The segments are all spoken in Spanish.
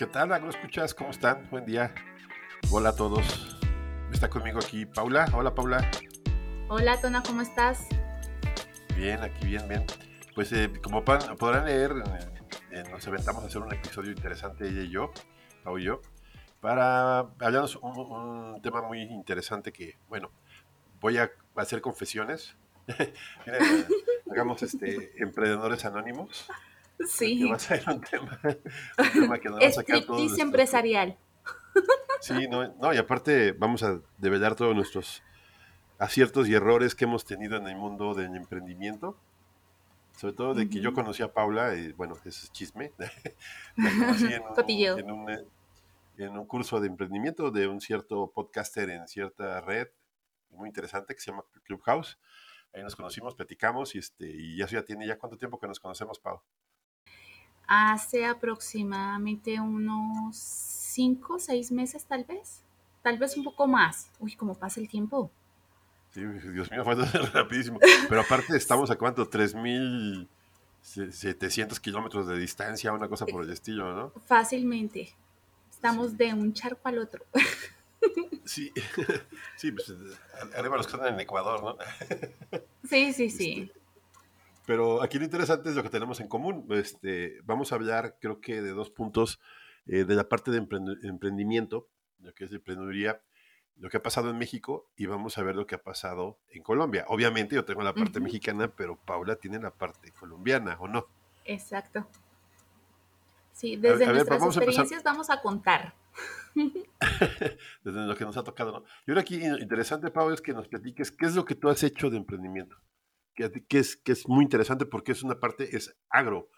¿Qué tal, ¿No escuchas? ¿Cómo están? Buen día. Hola a todos. Está conmigo aquí Paula. Hola, Paula. Hola, Tona, ¿cómo estás? Bien, aquí bien, bien. Pues eh, como podrán leer, eh, nos aventamos a hacer un episodio interesante, ella y yo, Pau y yo, para hablarnos un, un tema muy interesante que, bueno, voy a hacer confesiones. hagamos este emprendedores anónimos. Sí. va a ser un tema, un tema que nos va a sacar todos empresarial. Sí, no, no, y aparte vamos a develar todos nuestros aciertos y errores que hemos tenido en el mundo del emprendimiento. Sobre todo de que yo conocí a Paula, y bueno, es chisme. en un, en un curso de emprendimiento de un cierto podcaster en cierta red muy interesante que se llama Clubhouse. Ahí nos conocimos, platicamos y, este, y ya, ya tiene ya cuánto tiempo que nos conocemos, Pau. Hace aproximadamente unos cinco, seis meses tal vez, tal vez un poco más. Uy, cómo pasa el tiempo. Sí, Dios mío, fue rapidísimo. Pero aparte estamos a cuánto, 3.700 kilómetros de distancia, una cosa por el estilo, ¿no? Fácilmente. Estamos de un charco al otro. Sí, sí, pues arriba los que están en Ecuador, ¿no? Sí, sí, sí. Este, pero aquí lo interesante es lo que tenemos en común. Este, vamos a hablar, creo que, de dos puntos eh, de la parte de emprendimiento, lo que es de emprendeduría, lo que ha pasado en México y vamos a ver lo que ha pasado en Colombia. Obviamente yo tengo la parte mexicana, pero Paula tiene la parte colombiana, ¿o no? Exacto. Sí, desde nuestras experiencias vamos a contar. desde lo que nos ha tocado, ¿no? Y ahora aquí interesante, Pau, es que nos platiques qué es lo que tú has hecho de emprendimiento que, es, que es muy interesante porque es una parte, es agro,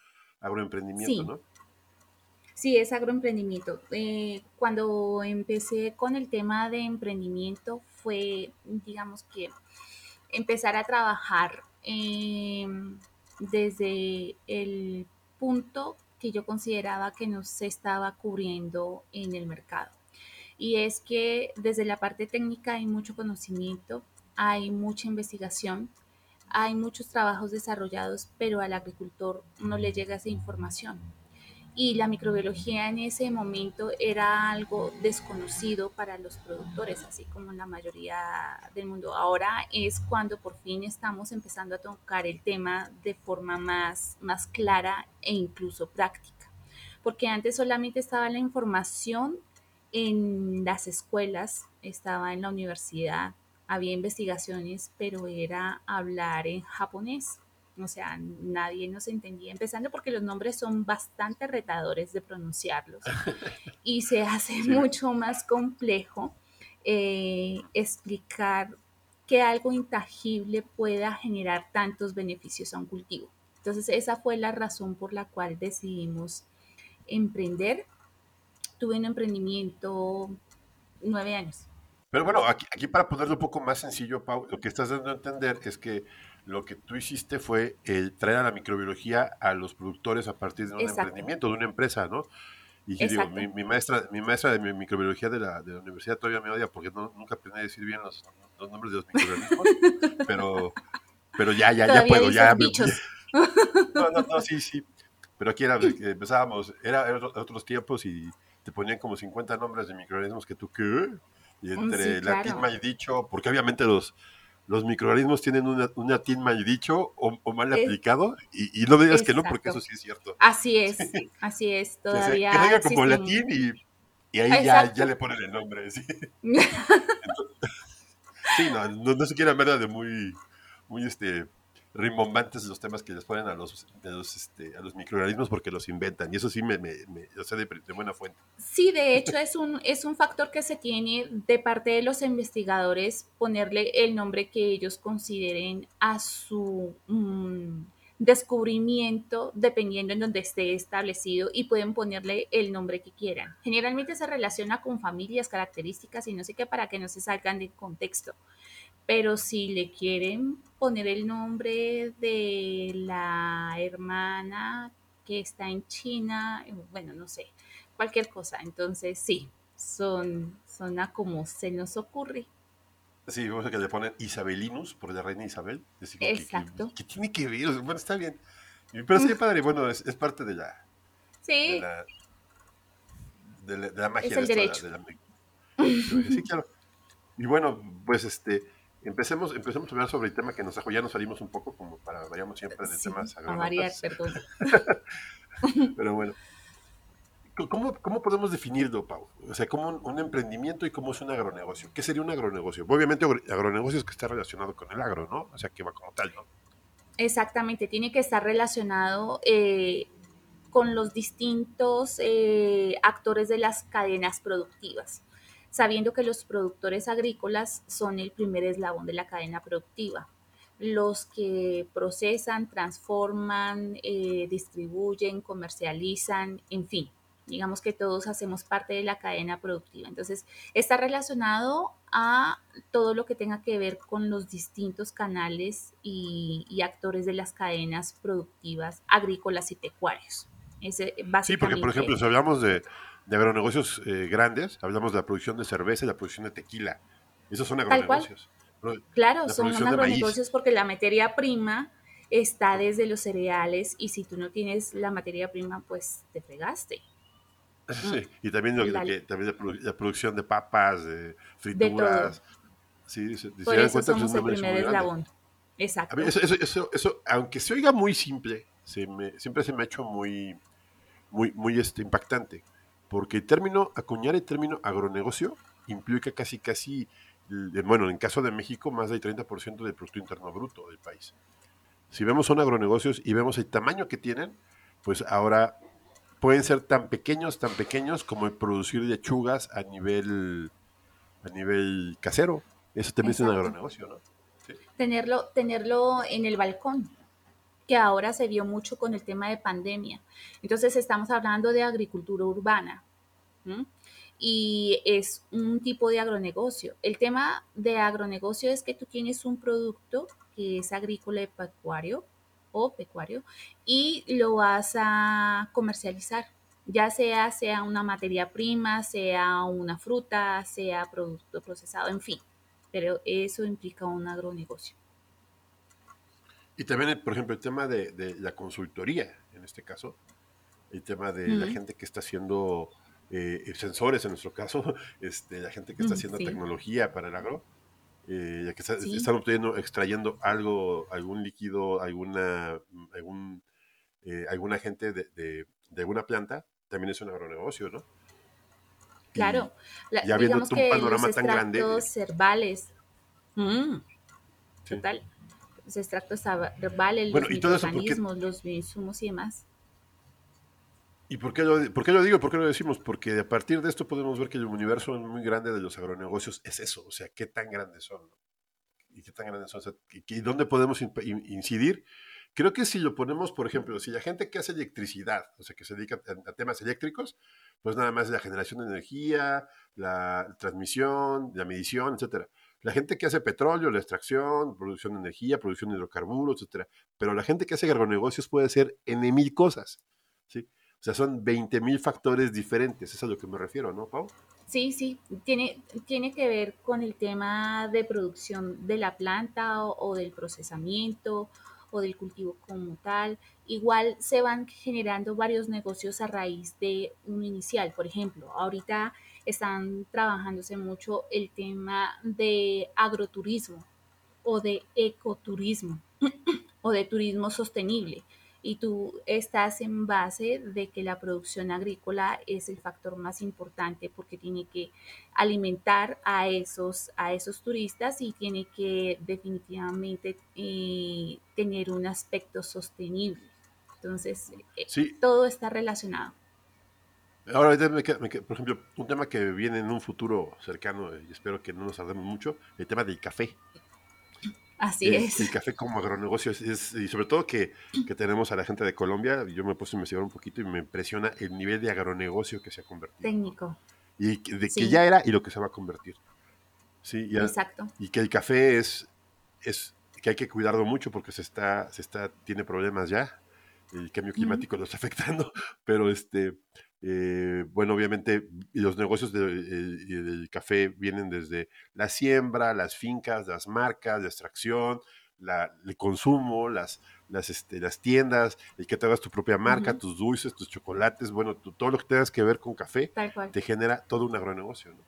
agroemprendimiento, ¿no? Sí, es agroemprendimiento. Eh, cuando empecé con el tema de emprendimiento fue, digamos que, empezar a trabajar em, desde el punto que yo consideraba que no se estaba cubriendo en el mercado. Y es que desde la parte técnica hay mucho conocimiento, hay mucha investigación, hay muchos trabajos desarrollados, pero al agricultor no le llega esa información. Y la microbiología en ese momento era algo desconocido para los productores, así como en la mayoría del mundo. Ahora es cuando por fin estamos empezando a tocar el tema de forma más, más clara e incluso práctica. Porque antes solamente estaba la información en las escuelas, estaba en la universidad, había investigaciones, pero era hablar en japonés. O sea, nadie nos entendía, empezando porque los nombres son bastante retadores de pronunciarlos y se hace mucho más complejo eh, explicar que algo intangible pueda generar tantos beneficios a un cultivo. Entonces, esa fue la razón por la cual decidimos emprender. Tuve un emprendimiento nueve años. Pero bueno, aquí, aquí, para ponerlo un poco más sencillo, Pau, lo que estás dando a entender es que lo que tú hiciste fue el traer a la microbiología a los productores a partir de un emprendimiento, de una empresa, ¿no? Y digo, mi, maestra, mi maestra de microbiología de la, de la universidad todavía me odia porque nunca aprendí a decir bien los, los nombres de los microorganismos, pero, pero ya, ya, ya puedo, ya, No, no, no, sí, sí. Pero aquí era, empezábamos, era, era otros tiempos y te ponían como 50 nombres de microorganismos que tú, ¿qué? Y mm, entre latín mal dicho, porque obviamente los, los microorganismos tienen un latín mal dicho o, mal aplicado, y, no me digas que no, porque eso sí es cierto. Así es, así es, todavía. Que, diga como latín y, ahí ya, ya, le ponen el nombre. Sí, sí no, no, no, se quiere ver de muy, muy este, rimbombantes los temas que les ponen a los, este, a los microorganismos porque los inventan. Y eso sí me, me, lo sé de, buena fuente. Sí, de hecho es un, es un factor que se tiene de parte de los investigadores ponerle el nombre que ellos consideren a su mm, descubrimiento dependiendo en donde esté establecido y pueden ponerle el nombre que quieran. Generalmente se relaciona con familias, características y no sé qué para que no se salgan de contexto pero si le quieren poner el nombre de la hermana que está en China, eh, bueno, no sé, cualquier cosa. Entonces, sí, son, son a como se nos ocurre. Sí, vamos a que le ponen Isabelinus por la reina Isabel. Exacto. ¿Qué tiene que ver? Bueno, está bien. Pero sí, padre, bueno, es, parte de la... Sí. de, la magia. Es el derecho. sí, claro. Y bueno, pues este, empecemos, empecemos a hablar sobre el tema que nos trajo. Ya nos salimos un poco, como para vayamos siempre de temas A variar, perdón. Pero bueno. ¿Cómo, ¿Cómo, podemos definirlo, Pau? O sea, como un, emprendimiento y cómo es un agronegocio. ¿Qué sería un agronegocio? Obviamente, agronegocio es que está relacionado con el agro, ¿no? O sea, que va como tal, ¿no? Exactamente, tiene que estar relacionado eh, con los distintos eh, actores de las cadenas productivas, sabiendo que los productores agrícolas son el primer eslabón de la cadena productiva, los que procesan, transforman, eh, distribuyen, comercializan, en fin, digamos que todos hacemos parte de la cadena productiva. Entonces, está relacionado a todo lo que tenga que ver con los distintos canales y, actores de las cadenas productivas agrícolas y pecuarios. sí, porque por ejemplo, si hablamos de, agronegocios eh, grandes, hablamos de la producción de cerveza y la producción de tequila. Esos son agronegocios. Claro, son agronegocios porque la materia prima está desde los cereales y si tú no tienes la materia prima, pues te fregaste. Sí, y también, también la, producción de papas, de frituras. sí, Por eso somos el primer eslabón. Exacto. eso, eso, aunque se oiga muy simple, se me, siempre se me ha hecho muy, muy, muy este, impactante. Porque el término, acuñar el término agronegocio implica casi, casi, bueno, en caso de México, más del 30% del Producto Interno Bruto del país. Si vemos son agronegocios y vemos el tamaño que tienen, pues ahora pueden ser tan pequeños, tan pequeños como el producir lechugas a nivel, a nivel casero. Eso también es un agronegocio, ¿no? Tenerlo, tenerlo en el balcón, que ahora se vio mucho con el tema de pandemia. Entonces estamos hablando de agricultura urbana. Y es un tipo de agronegocio. El tema de agronegocio es que tú tienes un producto que es agrícola y pecuario, o pecuario y lo vas a comercializar, ya sea, sea una materia prima, sea una fruta, sea producto procesado, en fin, pero eso implica un agronegocio. Y también, por ejemplo, el tema de, la consultoría, en este caso, el tema de la gente que está haciendo eh, sensores, en nuestro caso, este, la gente que está haciendo tecnología para el agro, eh, ya que están obteniendo, extrayendo algo, algún líquido, alguna, algún, eh, algún agente de, de, de, una planta, también es un agronegocio, ¿no? Claro, ya viendo un panorama tan grande. Cervales. Mm, Total. Los extractos herbales, los microorganismos, los insumos y demás. ¿Y por qué, lo, por qué lo digo? ¿Por qué lo decimos? Porque a partir de esto podemos ver que el universo muy grande de los agronegocios es eso, o sea, qué tan grandes son, Y qué tan grandes son, y, dónde podemos incidir. Creo que si lo ponemos, por ejemplo, si la gente que hace electricidad, o sea, que se dedica a, temas eléctricos, pues nada más la generación de energía, la transmisión, la medición, etcétera. La gente que hace petróleo, la extracción, producción de energía, producción de hidrocarburos, etcétera. Pero la gente que hace agronegocios puede ser en mil cosas, ¿sí? O sea, son 20.000 factores diferentes, es a lo que me refiero, ¿no, Pau? Sí, sí, tiene, tiene que ver con el tema de producción de la planta o, del procesamiento o del cultivo como tal. Igual se van generando varios negocios a raíz de un inicial. Por ejemplo, ahorita están trabajándose mucho el tema de agroturismo o de ecoturismo o de turismo sostenible y tú estás en base de que la producción agrícola es el factor más importante porque tiene que alimentar a esos, a esos turistas y tiene que definitivamente eh, tener un aspecto sostenible. Entonces, eh, todo está relacionado. Ahora, por ejemplo, un tema que viene en un futuro cercano, y espero que no nos tardemos mucho, el tema del café. Así es. El café como agronegocio, es, y sobre todo que, que, tenemos a la gente de Colombia, yo me puse a investigar un poquito y me impresiona el nivel de agronegocio que se ha convertido. Técnico. Y de que ya era y lo que se va a convertir. Sí, Exacto. Y que el café es, es que hay que cuidarlo mucho porque se está, se está, tiene problemas ya. El cambio climático lo está afectando, pero este, eh, bueno, obviamente los negocios del café vienen desde la siembra, las fincas, las marcas, la extracción, el consumo, las, las, este, las tiendas, el que te hagas tu propia marca, tus dulces, tus chocolates, bueno, todo lo que tengas que ver con café, te genera todo un agronegocio. ¿no?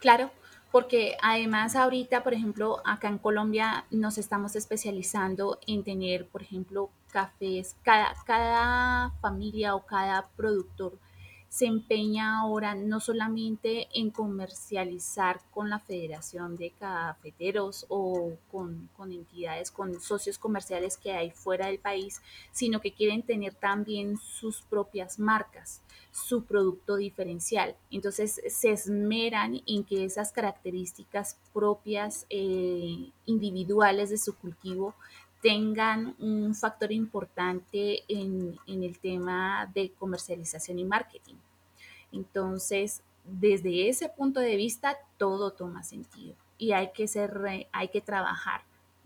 Claro, porque además ahorita, por ejemplo, acá en Colombia nos estamos especializando en tener, por ejemplo, cafés, cada, cada familia o cada productor se empeña ahora no solamente en comercializar con la Federación de Cafeteros o con, entidades, con socios comerciales que hay fuera del país, sino que quieren tener también sus propias marcas, su producto diferencial. Entonces se esmeran en que esas características propias eh, individuales de su cultivo tengan un factor importante en, el tema de comercialización y marketing. Entonces, desde ese punto de vista, todo toma sentido y hay que, ser, hay que trabajar.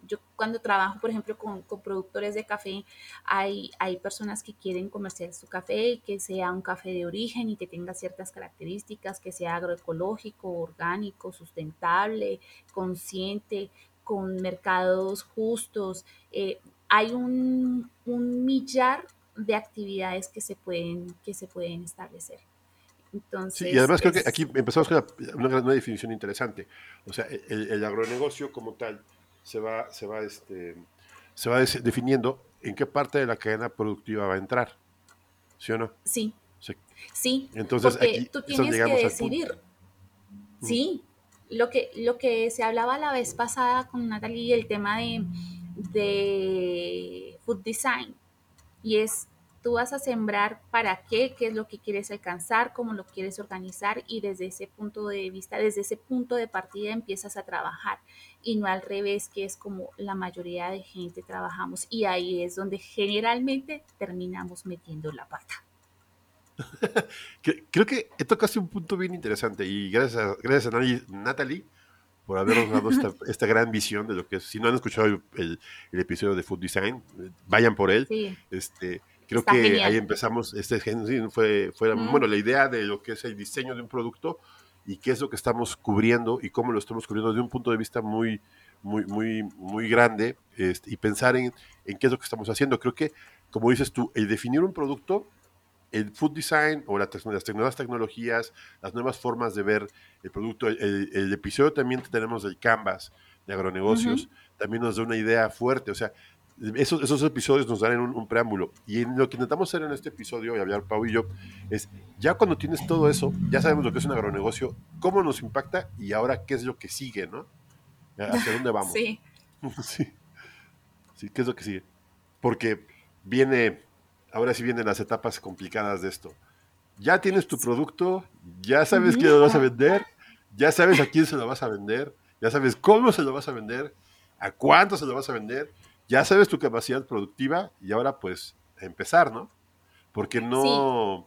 Yo cuando trabajo, por ejemplo, con, productores de café, hay, hay personas que quieren comercializar su café, que sea un café de origen y que tenga ciertas características, que sea agroecológico, orgánico, sustentable, consciente, con mercados justos. Eh, hay un, millar de actividades que se pueden, que se pueden establecer. Entonces, y además creo que aquí empezamos con una, una, definición interesante. O sea, el, agronegocio como tal se va, se va, este, se va definiendo en qué parte de la cadena productiva va a entrar. ¿Sí o no? Sí. Sí. Entonces, aquí, tú tienes que decidir. Sí, lo que, lo que se hablaba la vez pasada con Natalie, el tema de, de food design, y es, tú vas a sembrar para qué, qué es lo que quieres alcanzar, cómo lo quieres organizar, y desde ese punto de vista, desde ese punto de partida empiezas a trabajar, y no al revés, que es como la mayoría de gente trabajamos, y ahí es donde generalmente terminamos metiendo la pata. Creo que tocaste un punto bien interesante y gracias a, gracias a Natalie por habernos dado esta, gran visión de lo que es. Si no han escuchado el, episodio de Food Design, vayan por él. Este, creo que ahí empezamos. Este fue, fue bueno, la idea de lo que es el diseño de un producto y qué es lo que estamos cubriendo y cómo lo estamos cubriendo desde un punto de vista muy, muy, muy, muy grande este, y pensar en, en qué es lo que estamos haciendo. Creo que, como dices tú, el definir un producto el food design o las nuevas tecnologías, las nuevas formas de ver el producto. El, episodio también tenemos del Canvas de agronegocios, también nos da una idea fuerte. O sea, esos, esos episodios nos dan un, un, preámbulo. Y lo que intentamos hacer en este episodio, y hablar Pau y yo, es ya cuando tienes todo eso, ya sabemos lo que es un agronegocio, cómo nos impacta y ahora qué es lo que sigue, ¿no? ¿Hacia dónde vamos? Sí. sí. Sí, ¿qué es lo que sigue? Porque viene ahora sí vienen las etapas complicadas de esto. Ya tienes tu producto, ya sabes quién lo vas a vender, ya sabes a quién se lo vas a vender, ya sabes cómo se lo vas a vender, a cuánto se lo vas a vender, ya sabes tu capacidad productiva y ahora pues empezar, ¿no? Porque no...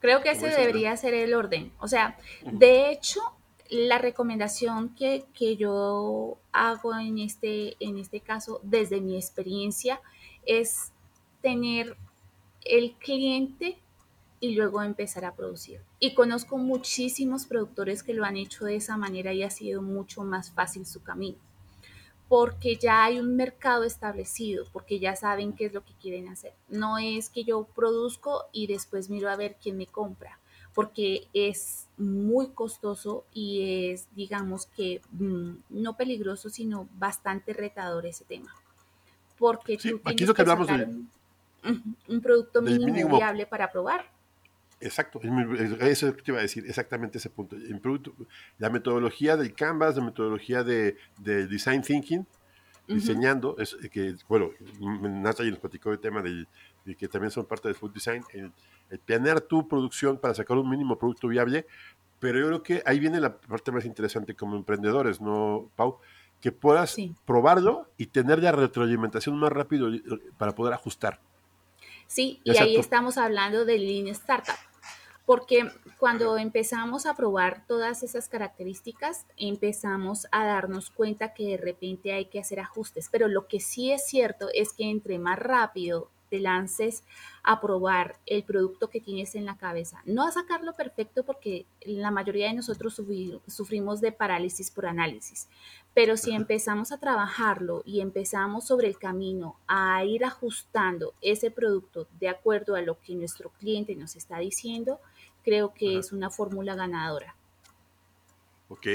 Creo que ese debería ser el orden. O sea, de hecho, la recomendación que, que, yo hago en este, en este caso, desde mi experiencia, es tener el cliente y luego empezar a producir. Y conozco muchísimos productores que lo han hecho de esa manera y ha sido mucho más fácil su camino, porque ya hay un mercado establecido, porque ya saben qué es lo que quieren hacer. No es que yo produzco y después miro a ver quién me compra, porque es muy costoso y es, digamos que, mm, no peligroso, sino bastante retador ese tema. Porque tú aquí lo que hablamos de un producto mínimo, viable para probar. Exacto, eso te iba a decir, exactamente ese punto. la metodología del Canvas, la metodología de, Design Thinking, diseñando, es que, bueno, Natalie nos platicó el tema de, que también son parte del Food Design, el, planear tu producción para sacar un mínimo producto viable, pero yo creo que ahí viene la parte más interesante como emprendedores, ¿no, Pau? Que puedas probarlo y tener la retroalimentación más rápido eh, para poder ajustar. Sí, y ahí estamos hablando de Lean Startup, porque cuando empezamos a probar todas esas características, empezamos a darnos cuenta que de repente hay que hacer ajustes, pero lo que sí es cierto es que entre más rápido te lances a probar el producto que tienes en la cabeza. No a sacarlo perfecto porque la mayoría de nosotros sufrimos de parálisis por análisis, pero si empezamos a trabajarlo y empezamos sobre el camino a ir ajustando ese producto de acuerdo a lo que nuestro cliente nos está diciendo, creo que es una fórmula ganadora. Ok,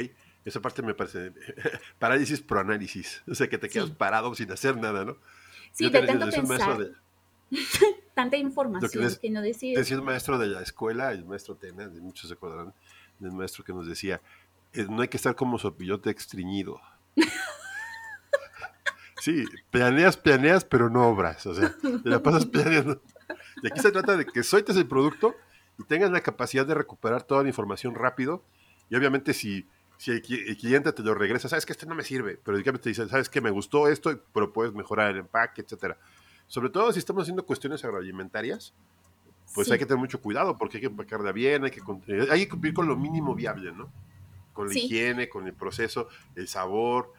esa parte me parece parálisis por análisis, o sea que te quedas parado sin hacer nada, ¿no? Sí, de tanto pensar. Tanta información que, no decides. Decía el maestro de la escuela, el maestro Tena, de muchos se acordarán, el maestro que nos decía, no hay que estar como sopillote extriñido. sí, planeas, planeas, pero no obras, o sea, te la pasas planeando. Y aquí se trata de que sueltes el producto y tengas la capacidad de recuperar toda la información rápido. Y obviamente si, si el, cliente te lo regresa, sabes que este no me sirve, pero digamos te dice, sabes que me gustó esto, pero puedes mejorar el empaque, etcétera. Sobre todo si estamos haciendo cuestiones agroalimentarias, pues hay que tener mucho cuidado porque hay que empacarla bien, hay que, hay que cumplir con lo mínimo viable, ¿no? Con la higiene, con el proceso, el sabor.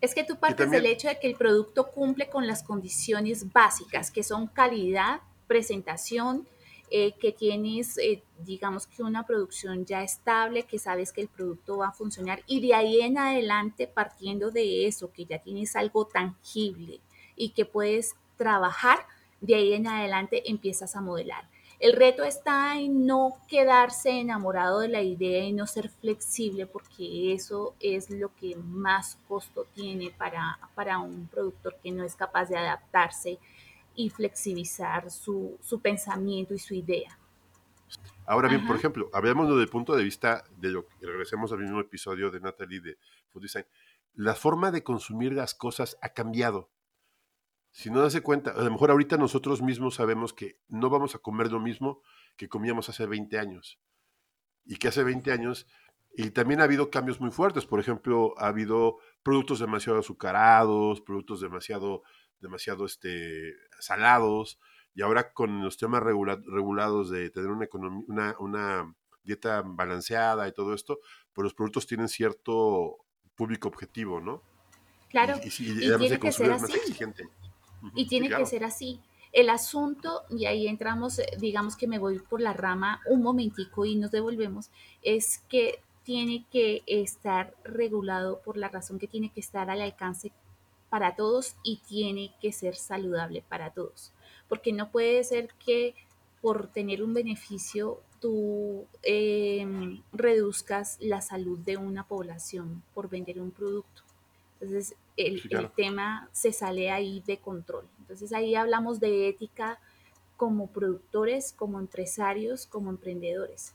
Es que tú partes del hecho de que el producto cumple con las condiciones básicas, que son calidad, presentación, eh, que tienes, eh, digamos que una producción ya estable, que sabes que el producto va a funcionar y de ahí en adelante, partiendo de eso, que ya tienes algo tangible y que puedes trabajar, de ahí en adelante empiezas a modelar. El reto está en no quedarse enamorado de la idea y no ser flexible porque eso es lo que más costo tiene para, para un productor que no es capaz de adaptarse y flexibilizar su, pensamiento y su idea. Ahora bien, por ejemplo, hablemos desde el punto de vista de lo que regresemos al mismo episodio de Natalie de Food Design. La forma de consumir las cosas ha cambiado. Si no das cuenta, a lo mejor ahorita nosotros mismos sabemos que no vamos a comer lo mismo que comíamos hace 20 años. Y que hace 20 años, y también ha habido cambios muy fuertes. Por ejemplo, ha habido productos demasiado azucarados, productos demasiado demasiado este, salados, y ahora con los temas regulados de tener una, una, una, dieta balanceada y todo esto, pues los productos tienen cierto público objetivo, ¿no? Claro, y, tiene que ser así. Y tiene que ser así. El asunto, y ahí entramos, eh, digamos que me voy por la rama un momentico y nos devolvemos, es que tiene que estar regulado por la razón que tiene que estar al alcance para todos y tiene que ser saludable para todos. Porque no puede ser que por tener un beneficio tú em, reduzcas la salud de una población por vender un producto. Entonces, el, el, tema se sale ahí de control. Entonces, ahí hablamos de ética como productores, como empresarios, como emprendedores.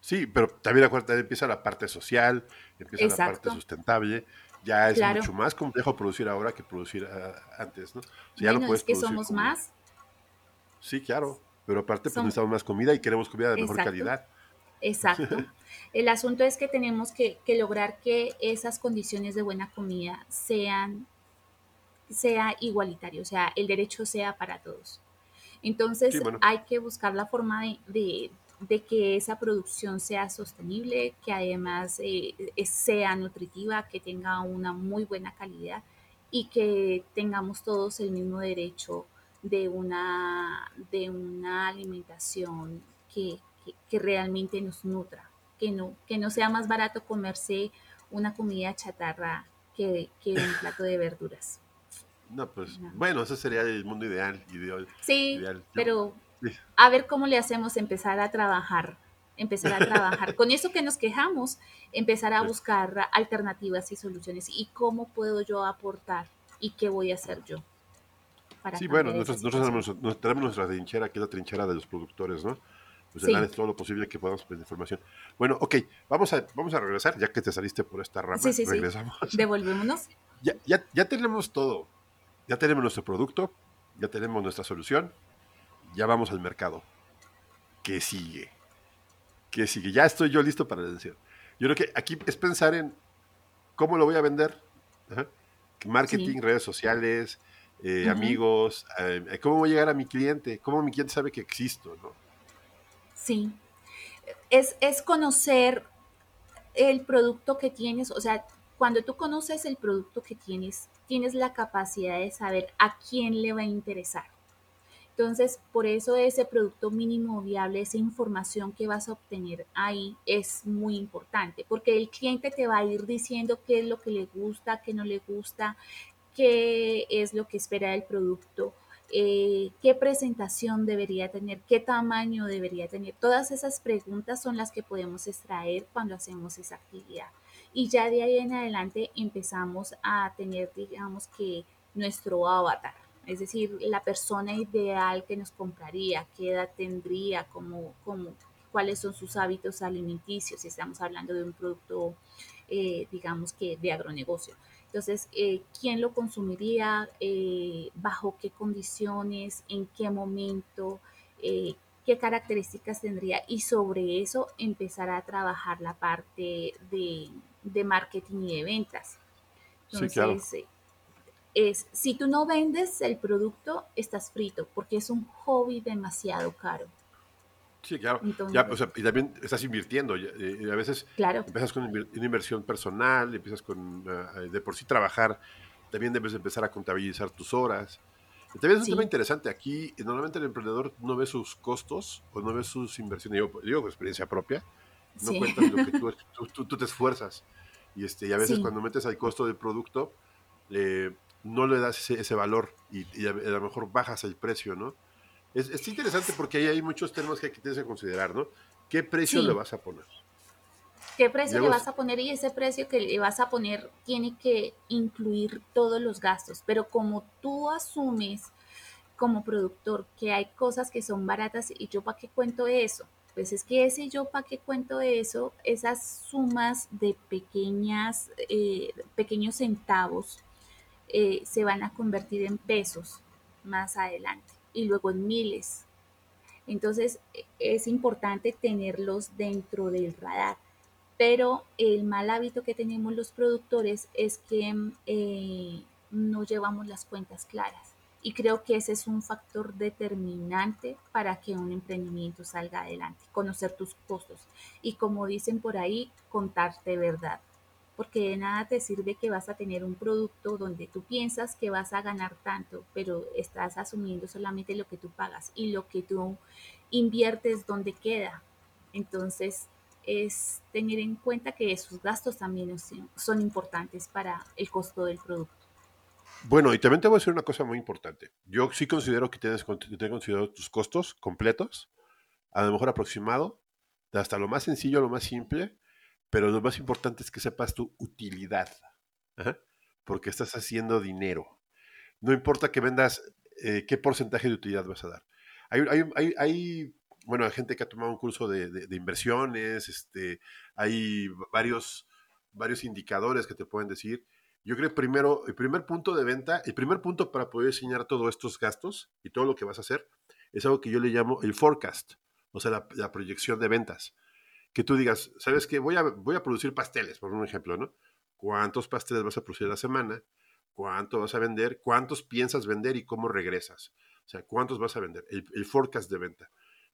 Sí, pero también empieza la parte social, empieza la parte sustentable, ya es mucho más complejo producir ahora que producir ah, antes, ¿no? ya no puedes es que somos más. Sí, claro, pero aparte pues necesitamos más comida y queremos comida de mejor calidad. Exacto. El asunto es que tenemos que, lograr que esas condiciones de buena comida sean sea igualitario, o sea, el derecho sea para todos. Entonces hay que buscar la forma de, de que esa producción sea sostenible, que además eh, sea nutritiva, que tenga una muy buena calidad y que tengamos todos el mismo derecho de una, de una alimentación que, realmente nos nutra, que no, que no sea más barato comerse una comida chatarra que, un plato de verduras. No, pues bueno, ese sería el mundo ideal. ideal sí, pero a ver cómo le hacemos empezar a trabajar, empezar a trabajar. Con eso que nos quejamos, empezar a buscar alternativas y soluciones. ¿Y cómo puedo yo aportar? ¿Y qué voy a hacer yo? sí, bueno, nosotros, tenemos, nuestra trinchera, que es la trinchera de los productores, ¿no? Pues sí. todo lo posible que podamos pedir información. Bueno, ok, vamos a, vamos a regresar, ya que te saliste por esta rama, sí, sí, regresamos. Devolvémonos. Ya, ya, ya tenemos todo. Ya tenemos nuestro producto, ya tenemos nuestra solución, ya vamos al mercado. ¿Qué sigue? ¿Qué sigue? Ya estoy yo listo para decir. Yo creo que aquí es pensar en cómo lo voy a vender. Marketing, redes sociales, eh, amigos, eh, cómo voy a llegar a mi cliente, cómo mi cliente sabe que existo, ¿no? Sí. Es, es conocer el producto que tienes, o sea, cuando tú conoces el producto que tienes, tienes la capacidad de saber a quién le va a interesar Entonces, por eso ese producto mínimo viable, esa información que vas a obtener ahí es muy importante, porque el cliente te va a ir diciendo qué es lo que le gusta, qué no le gusta, qué es lo que espera del producto, eh, qué presentación debería tener, qué tamaño debería tener. Todas esas preguntas son las que podemos extraer cuando hacemos esa actividad. Y ya de ahí en adelante empezamos a tener, digamos que, nuestro avatar es decir, la persona ideal que nos compraría, qué edad tendría, cómo, cómo, cuáles son sus hábitos alimenticios, si estamos hablando de un producto, eh, digamos que de agronegocio. Entonces, eh, ¿quién lo consumiría? Eh, ¿Bajo qué condiciones? ¿En qué momento? ¿Qué características tendría? Y sobre eso empezar a trabajar la parte de, de marketing y de ventas. Entonces, sí, claro es, si tú no vendes el producto, estás frito, porque es un hobby demasiado caro. Sí, claro. y también estás invirtiendo. Y a veces claro. empiezas con una inversión personal, empiezas con, ah, de por sí trabajar, también debes empezar a contabilizar tus horas. Y también es un tema interesante. Aquí, normalmente el emprendedor no ve sus costos o no ve sus inversiones. Yo digo por experiencia propia, no cuentas lo que tú, tú, te esfuerzas. Y, este, y a veces cuando metes al costo del producto, eh, no le das ese, valor y, a, lo mejor bajas el precio, ¿no? Es, interesante porque ahí hay muchos temas que hay que tienes que considerar, ¿no? ¿Qué precio le vas a poner? ¿Qué precio le vas a poner? Y ese precio que le vas a poner tiene que incluir todos los gastos. Pero como tú asumes como productor que hay cosas que son baratas y yo para qué cuento eso, pues es que ese yo para qué cuento eso, esas sumas de pequeñas, eh, pequeños centavos eh, se van a convertir en pesos más adelante y luego en miles. Entonces es importante tenerlos dentro del radar. Pero el mal hábito que tenemos los productores es que eh, no llevamos las cuentas claras. Y creo que ese es un factor determinante para que un emprendimiento salga adelante, conocer tus costos. Y como dicen por ahí, contarte verdad porque de nada te sirve que vas a tener un producto donde tú piensas que vas a ganar tanto, pero estás asumiendo solamente lo que tú pagas y lo que tú inviertes donde queda. Entonces, es tener en cuenta que esos gastos también son importantes para el costo del producto. Bueno, y también te voy a decir una cosa muy importante. Yo sí considero que tienes, tienes considerado tus costos completos, a lo mejor aproximado, hasta lo más sencillo, lo más simple, pero lo más importante es que sepas tu utilidad, porque estás haciendo dinero. No importa que vendas, eh, qué porcentaje de utilidad vas a dar. Hay, hay, hay, bueno, hay gente que ha tomado un curso de, de, inversiones, este, hay varios, varios indicadores que te pueden decir. Yo creo que primero, el primer punto de venta, el primer punto para poder diseñar todos estos gastos y todo lo que vas a hacer, es algo que yo le llamo el forecast, o sea, la, la proyección de ventas que tú digas, ¿sabes qué? Voy a, voy a producir pasteles, por un ejemplo, ¿no? ¿Cuántos pasteles vas a producir a la semana? ¿Cuánto vas a vender? ¿Cuántos piensas vender y cómo regresas? O sea, ¿cuántos vas a vender? El, forecast de venta.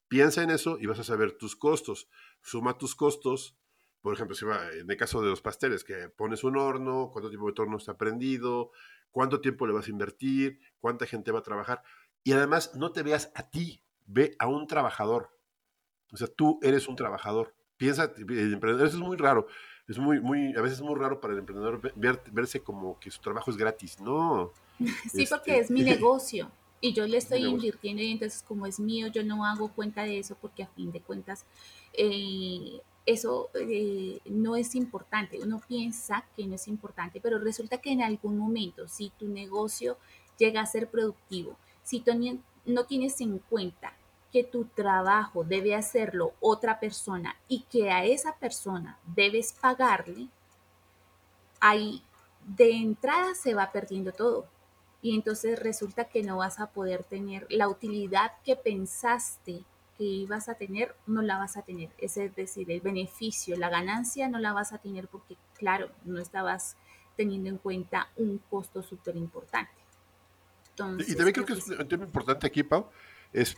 Piensa en eso y vas a saber tus costos. Suma tus costos. Por ejemplo, si va, en el caso de los pasteles, que pones un horno, cuánto tiempo de horno está prendido, cuánto tiempo le vas a invertir, cuánta gente va a trabajar. Y además, no te veas a ti, ve a un trabajador. O sea, tú eres un trabajador piensa, el emprendedor, eso es muy raro, es muy, muy, a veces es muy raro para el emprendedor verse como que su trabajo es gratis, no. Sí, porque es mi este, negocio y yo le estoy invirtiendo y entonces como es mío, yo no hago cuenta de eso porque a fin de cuentas eh, eso eh, no es importante. Uno piensa que no es importante, pero resulta que en algún momento, si tu negocio llega a ser productivo, si tú no tienes en cuenta que tu trabajo debe hacerlo otra persona y que a esa persona debes pagarle, ahí de entrada se va perdiendo todo. Y entonces resulta que no vas a poder tener la utilidad que pensaste que ibas a tener, no la vas a tener. Es decir, el beneficio, la ganancia no la vas a tener porque, claro, no estabas teniendo en cuenta un costo súper importante. y también creo que es un tema importante aquí, Pau, es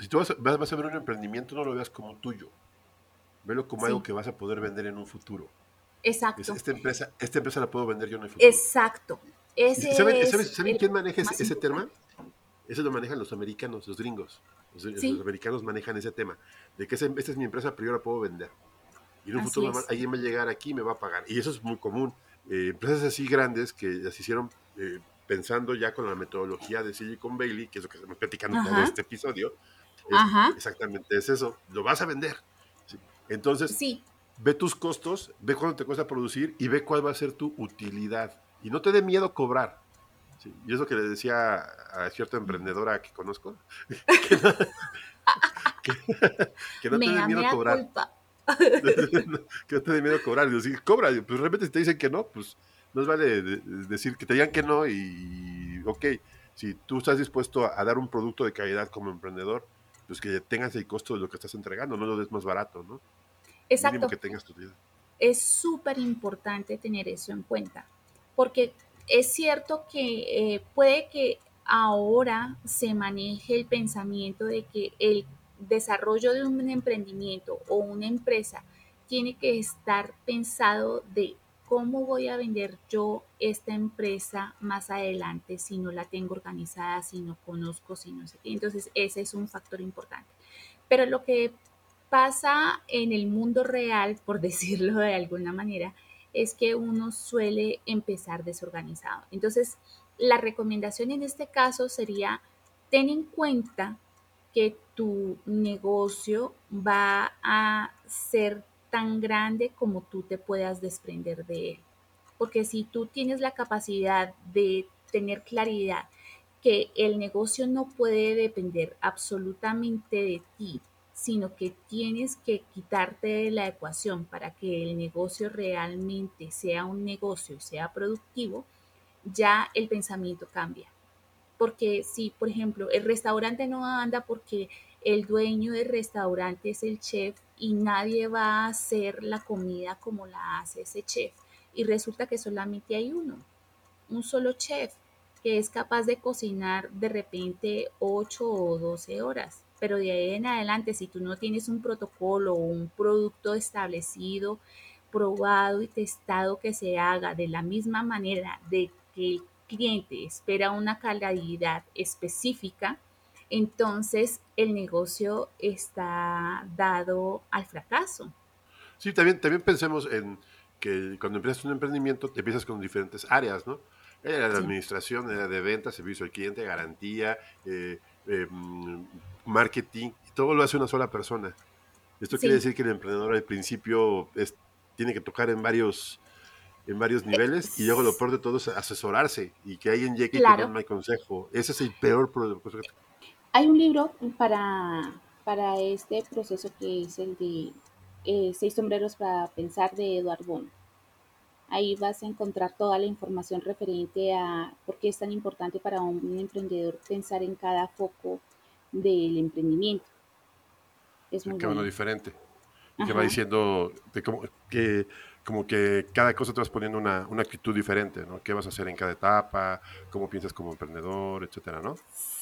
si tú vas a, vas a, ver un emprendimiento, no lo veas como tuyo. Velo como algo que vas a poder vender en un futuro. Exacto. Esta empresa, esta empresa la puedo vender yo en el futuro. Exacto. ¿Saben, quién maneja ese, tema? Eso lo manejan los americanos, los gringos. Los, americanos manejan ese tema, de que esta es mi empresa, pero yo la puedo vender. Y en un futuro alguien va a llegar aquí y me va a pagar. Y eso es muy común. Eh, empresas así grandes que las hicieron eh, pensando ya con la metodología de Silicon Bailey, que es lo que estamos platicando todo este episodio, exactamente es eso, lo vas a vender. Entonces, ve tus costos, ve cuánto te cuesta producir y ve cuál va a ser tu utilidad. Y no te dé miedo cobrar. Y es lo que le decía a cierta emprendedora que conozco, que no, te dé miedo cobrar. que no te dé miedo cobrar. Y decir, cobra, pues realmente si te dicen que no, pues no es vale decir que te digan que no y, ok, si tú estás dispuesto a, dar un producto de calidad como emprendedor, pues que tengas el costo de lo que estás entregando, no lo des más barato, ¿no? Exacto. Que tengas tu vida. Es súper importante tener eso en cuenta, porque es cierto que eh, puede que ahora se maneje el pensamiento de que el desarrollo de un emprendimiento o una empresa tiene que estar pensado de ¿cómo voy a vender yo esta empresa más adelante si no la tengo organizada, si no conozco, si no sé qué? Entonces, ese es un factor importante. Pero lo que pasa en el mundo real, por decirlo de alguna manera, es que uno suele empezar desorganizado. Entonces, la recomendación en este caso sería, ten en cuenta que tu negocio va a ser tan grande como tú te puedas desprender de él. Porque si tú tienes la capacidad de tener claridad que el negocio no puede depender absolutamente de ti, sino que tienes que quitarte de la ecuación para que el negocio realmente sea un negocio y sea productivo, ya el pensamiento cambia. Porque si, por ejemplo, el restaurante no anda porque el dueño del restaurante es el chef y nadie va a hacer la comida como la hace ese chef. Y resulta que solamente hay uno, un solo chef, que es capaz de cocinar de repente 8 o 12 horas. Pero de ahí en adelante, si tú no tienes un protocolo o un producto establecido, probado y testado que se haga de la misma manera de que el cliente espera una calidad específica, entonces el negocio está dado al fracaso. Sí, también, también pensemos en que cuando empiezas un emprendimiento te empiezas con diferentes áreas, ¿no? Era de administración, era de venta, servicio al cliente, garantía, eh, em, marketing, todo lo hace una sola persona. Esto quiere decir que el emprendedor al principio tiene que tocar en varios, en varios niveles y luego lo peor de todo es asesorarse y que alguien llegue y te dé un consejo. Ese es el peor problema. Hay un libro para, para este proceso que es el de eh, Seis sombreros para pensar de Eduard Bono. Ahí vas a encontrar toda la información referente a por qué es tan importante para un emprendedor pensar en cada foco del emprendimiento. Es muy bueno. diferente. Y que va diciendo de cómo, que como que cada cosa te vas poniendo una, una, actitud diferente, ¿no? ¿Qué vas a hacer en cada etapa? ¿Cómo piensas como emprendedor, etcétera, ¿no?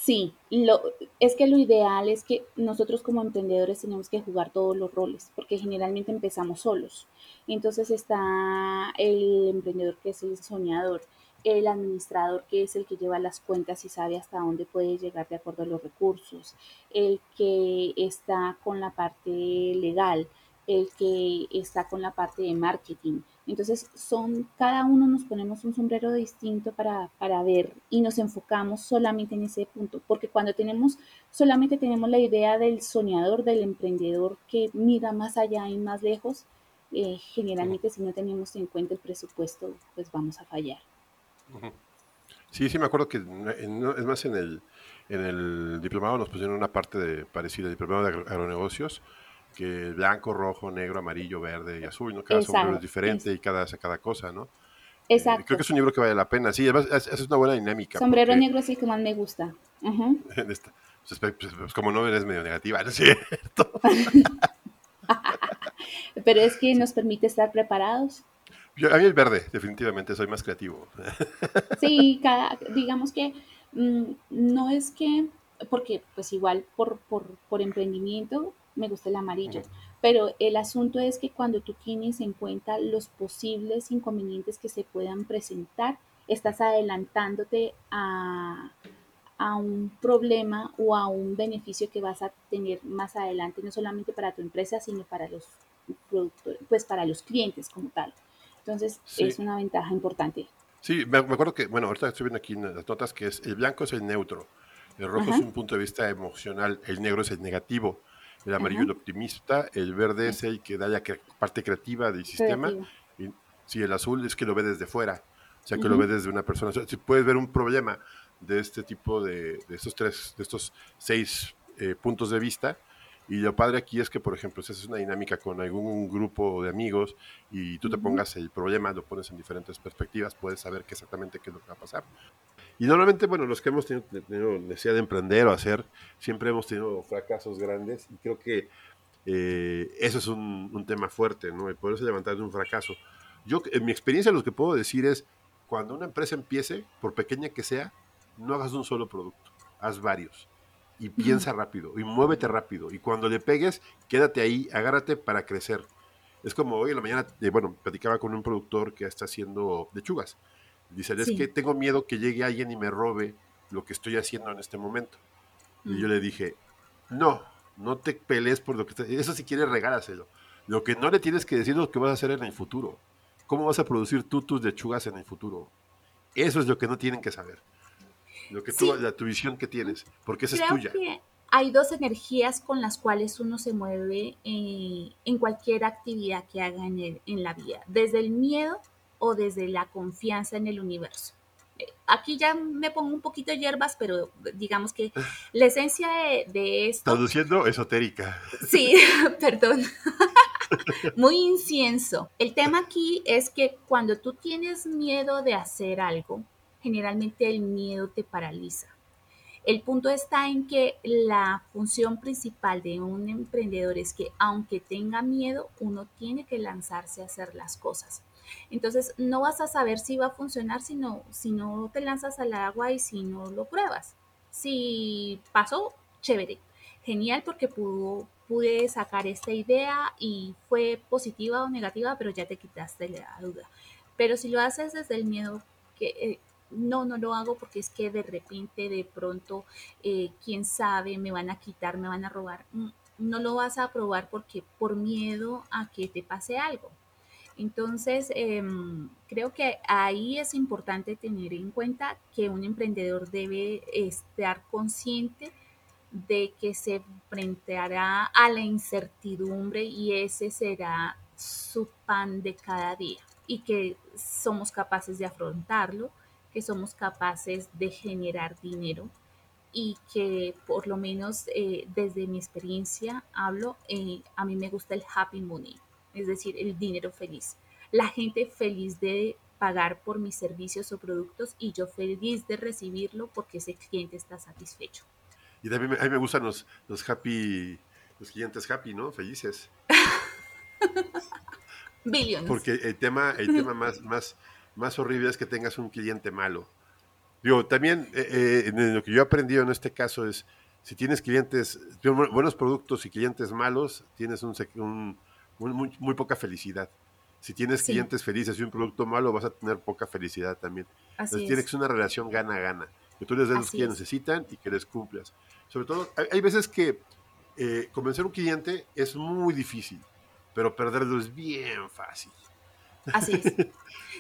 Sí, lo, es que lo ideal es que nosotros como emprendedores tenemos que jugar todos los roles, porque generalmente empezamos solos. Entonces está el emprendedor que es el soñador, el administrador que es el que lleva las cuentas y sabe hasta dónde puede llegar de acuerdo a los recursos, el que está con la parte legal, el que está con la parte de marketing. Entonces, son, cada uno nos ponemos un sombrero distinto para, para, ver y nos enfocamos solamente en ese punto, porque cuando tenemos, solamente tenemos la idea del soñador, del emprendedor que mira más allá y más lejos, eh, generalmente si no tenemos en cuenta el presupuesto, pues vamos a fallar. Sí, sí, me acuerdo que es más en el, en el diplomado nos pusieron una parte de, parecida, el diplomado de agronegocios, que blanco, rojo, negro, amarillo, verde y azul, ¿no? Cada sombrero es diferente y cada hace cada cosa, ¿no? Eh, Exacto. creo que es un libro que vale la pena. Sí, además es, es una buena dinámica. Sombrero negro es el que más me gusta. Pues, pues, pues, como no eres medio negativa, ¿no es cierto? Pero es que nos permite estar preparados. Yo, a mí el verde, definitivamente, soy más creativo. sí, cada, digamos que mm, no es que, porque pues igual por, por, por emprendimiento me gusta el amarillo. Pero el asunto es que cuando tú tienes en cuenta los posibles inconvenientes que se puedan presentar, estás adelantándote a, a un problema o a un beneficio que vas a tener más adelante, no solamente para tu empresa, sino para los productores, pues para los clientes como tal. Entonces, es una ventaja importante. Sí, me, acuerdo que, bueno, ahorita estoy viendo aquí en las notas que es el blanco es el neutro, el rojo es un punto de vista emocional, el negro es el negativo, el amarillo es el optimista, el verde es el que da la parte creativa del sistema, y si el azul es que lo ve desde fuera, o sea, que lo ve desde una persona. si puedes ver un problema de este tipo de, de estos tres, de estos seis eh, puntos de vista, y lo padre aquí es que, por ejemplo, si haces una dinámica con algún grupo de amigos y tú te pongas el problema, lo pones en diferentes perspectivas, puedes saber qué exactamente qué es lo que va a pasar. Y normalmente, bueno, los que hemos tenido, necesidad de emprender o hacer, siempre hemos tenido fracasos grandes y creo que eh, eso es un, tema fuerte, ¿no? El poderse levantar de un fracaso. Yo, en mi experiencia, lo que puedo decir es, cuando una empresa empiece, por pequeña que sea, no hagas un solo producto, haz varios y piensa rápido y muévete rápido. Y cuando le pegues, quédate ahí, agárrate para crecer. Es como hoy en la mañana, eh, bueno, platicaba con un productor que está haciendo lechugas. Dice, es que tengo miedo que llegue alguien y me robe lo que estoy haciendo en este momento. Y yo le dije, no, no te pelees por lo que... Eso si quieres regálaselo. Lo que no le tienes que decir es lo que vas a hacer en el futuro. ¿Cómo vas a producir tú tus lechugas en el futuro? Eso es lo que no tienen que saber. Lo que tú, la tu visión que tienes, porque esa es tuya. Que hay dos energías con las cuales uno se mueve eh, en cualquier actividad que haga en, en la vida, desde el miedo o desde la confianza en el universo. Eh, aquí ya me pongo un poquito hierbas, pero digamos que la esencia de, de esto... Traduciendo esotérica. Sí, perdón. Muy incienso. El tema aquí es que cuando tú tienes miedo de hacer algo, generalmente el miedo te paraliza. El punto está en que la función principal de un emprendedor es que aunque tenga miedo, uno tiene que lanzarse a hacer las cosas. Entonces no vas a saber si va a funcionar si no, si no te lanzas al agua y si no lo pruebas. Si pasó, chévere. Genial porque pude sacar esta idea y fue positiva o negativa, pero ya te quitaste la duda. Pero si lo haces desde el miedo, que eh, no, no lo hago porque es que de repente, de pronto, eh, quién sabe, me van a quitar, me van a robar. Mm, no lo vas a probar porque por miedo a que te pase algo. Entonces, em, creo que ahí es importante tener en cuenta que un emprendedor debe estar consciente de que se enfrentará a la incertidumbre y ese será su pan de cada día y que somos capaces de afrontarlo que somos capaces de generar dinero y que por lo menos eh, desde mi experiencia hablo, eh, a mí me gusta el happy money, es decir, el dinero feliz. La gente feliz de pagar por mis servicios o productos y yo feliz de recibirlo porque ese cliente está satisfecho. Y también a mí me gustan los, los happy, los clientes happy, ¿no? Felices. Billions. Porque el tema, el tema más, más, más horrible es que tengas un cliente malo. Digo, también eh, eh, lo que yo he aprendido en este caso es, si tienes clientes, buenos productos y clientes malos, tienes un, muy, poca felicidad. Si tienes clientes felices y un producto malo, vas a tener poca felicidad también. Entonces tiene que ser una relación gana-gana. Que tú les des los que necesitan y que les cumplas. Sobre todo, hay, veces que eh, convencer a un cliente es muy difícil, pero perderlo es bien fácil. Así es.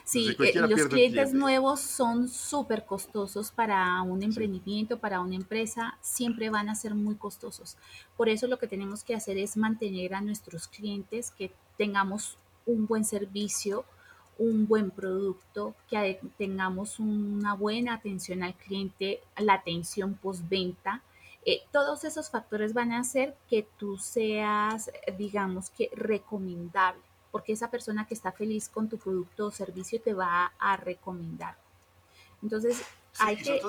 Sí, eh, los clientes nuevos son súper costosos para un emprendimiento, para una empresa, siempre van a ser muy costosos. Por eso lo que tenemos que hacer es mantener a nuestros clientes, que tengamos un buen servicio, un buen producto, que tengamos una buena atención al cliente, la atención postventa. Eh, todos esos factores van a hacer que tú seas, digamos que, recomendable porque esa persona que está feliz con tu producto o servicio te va a recomendar. Entonces, hay que,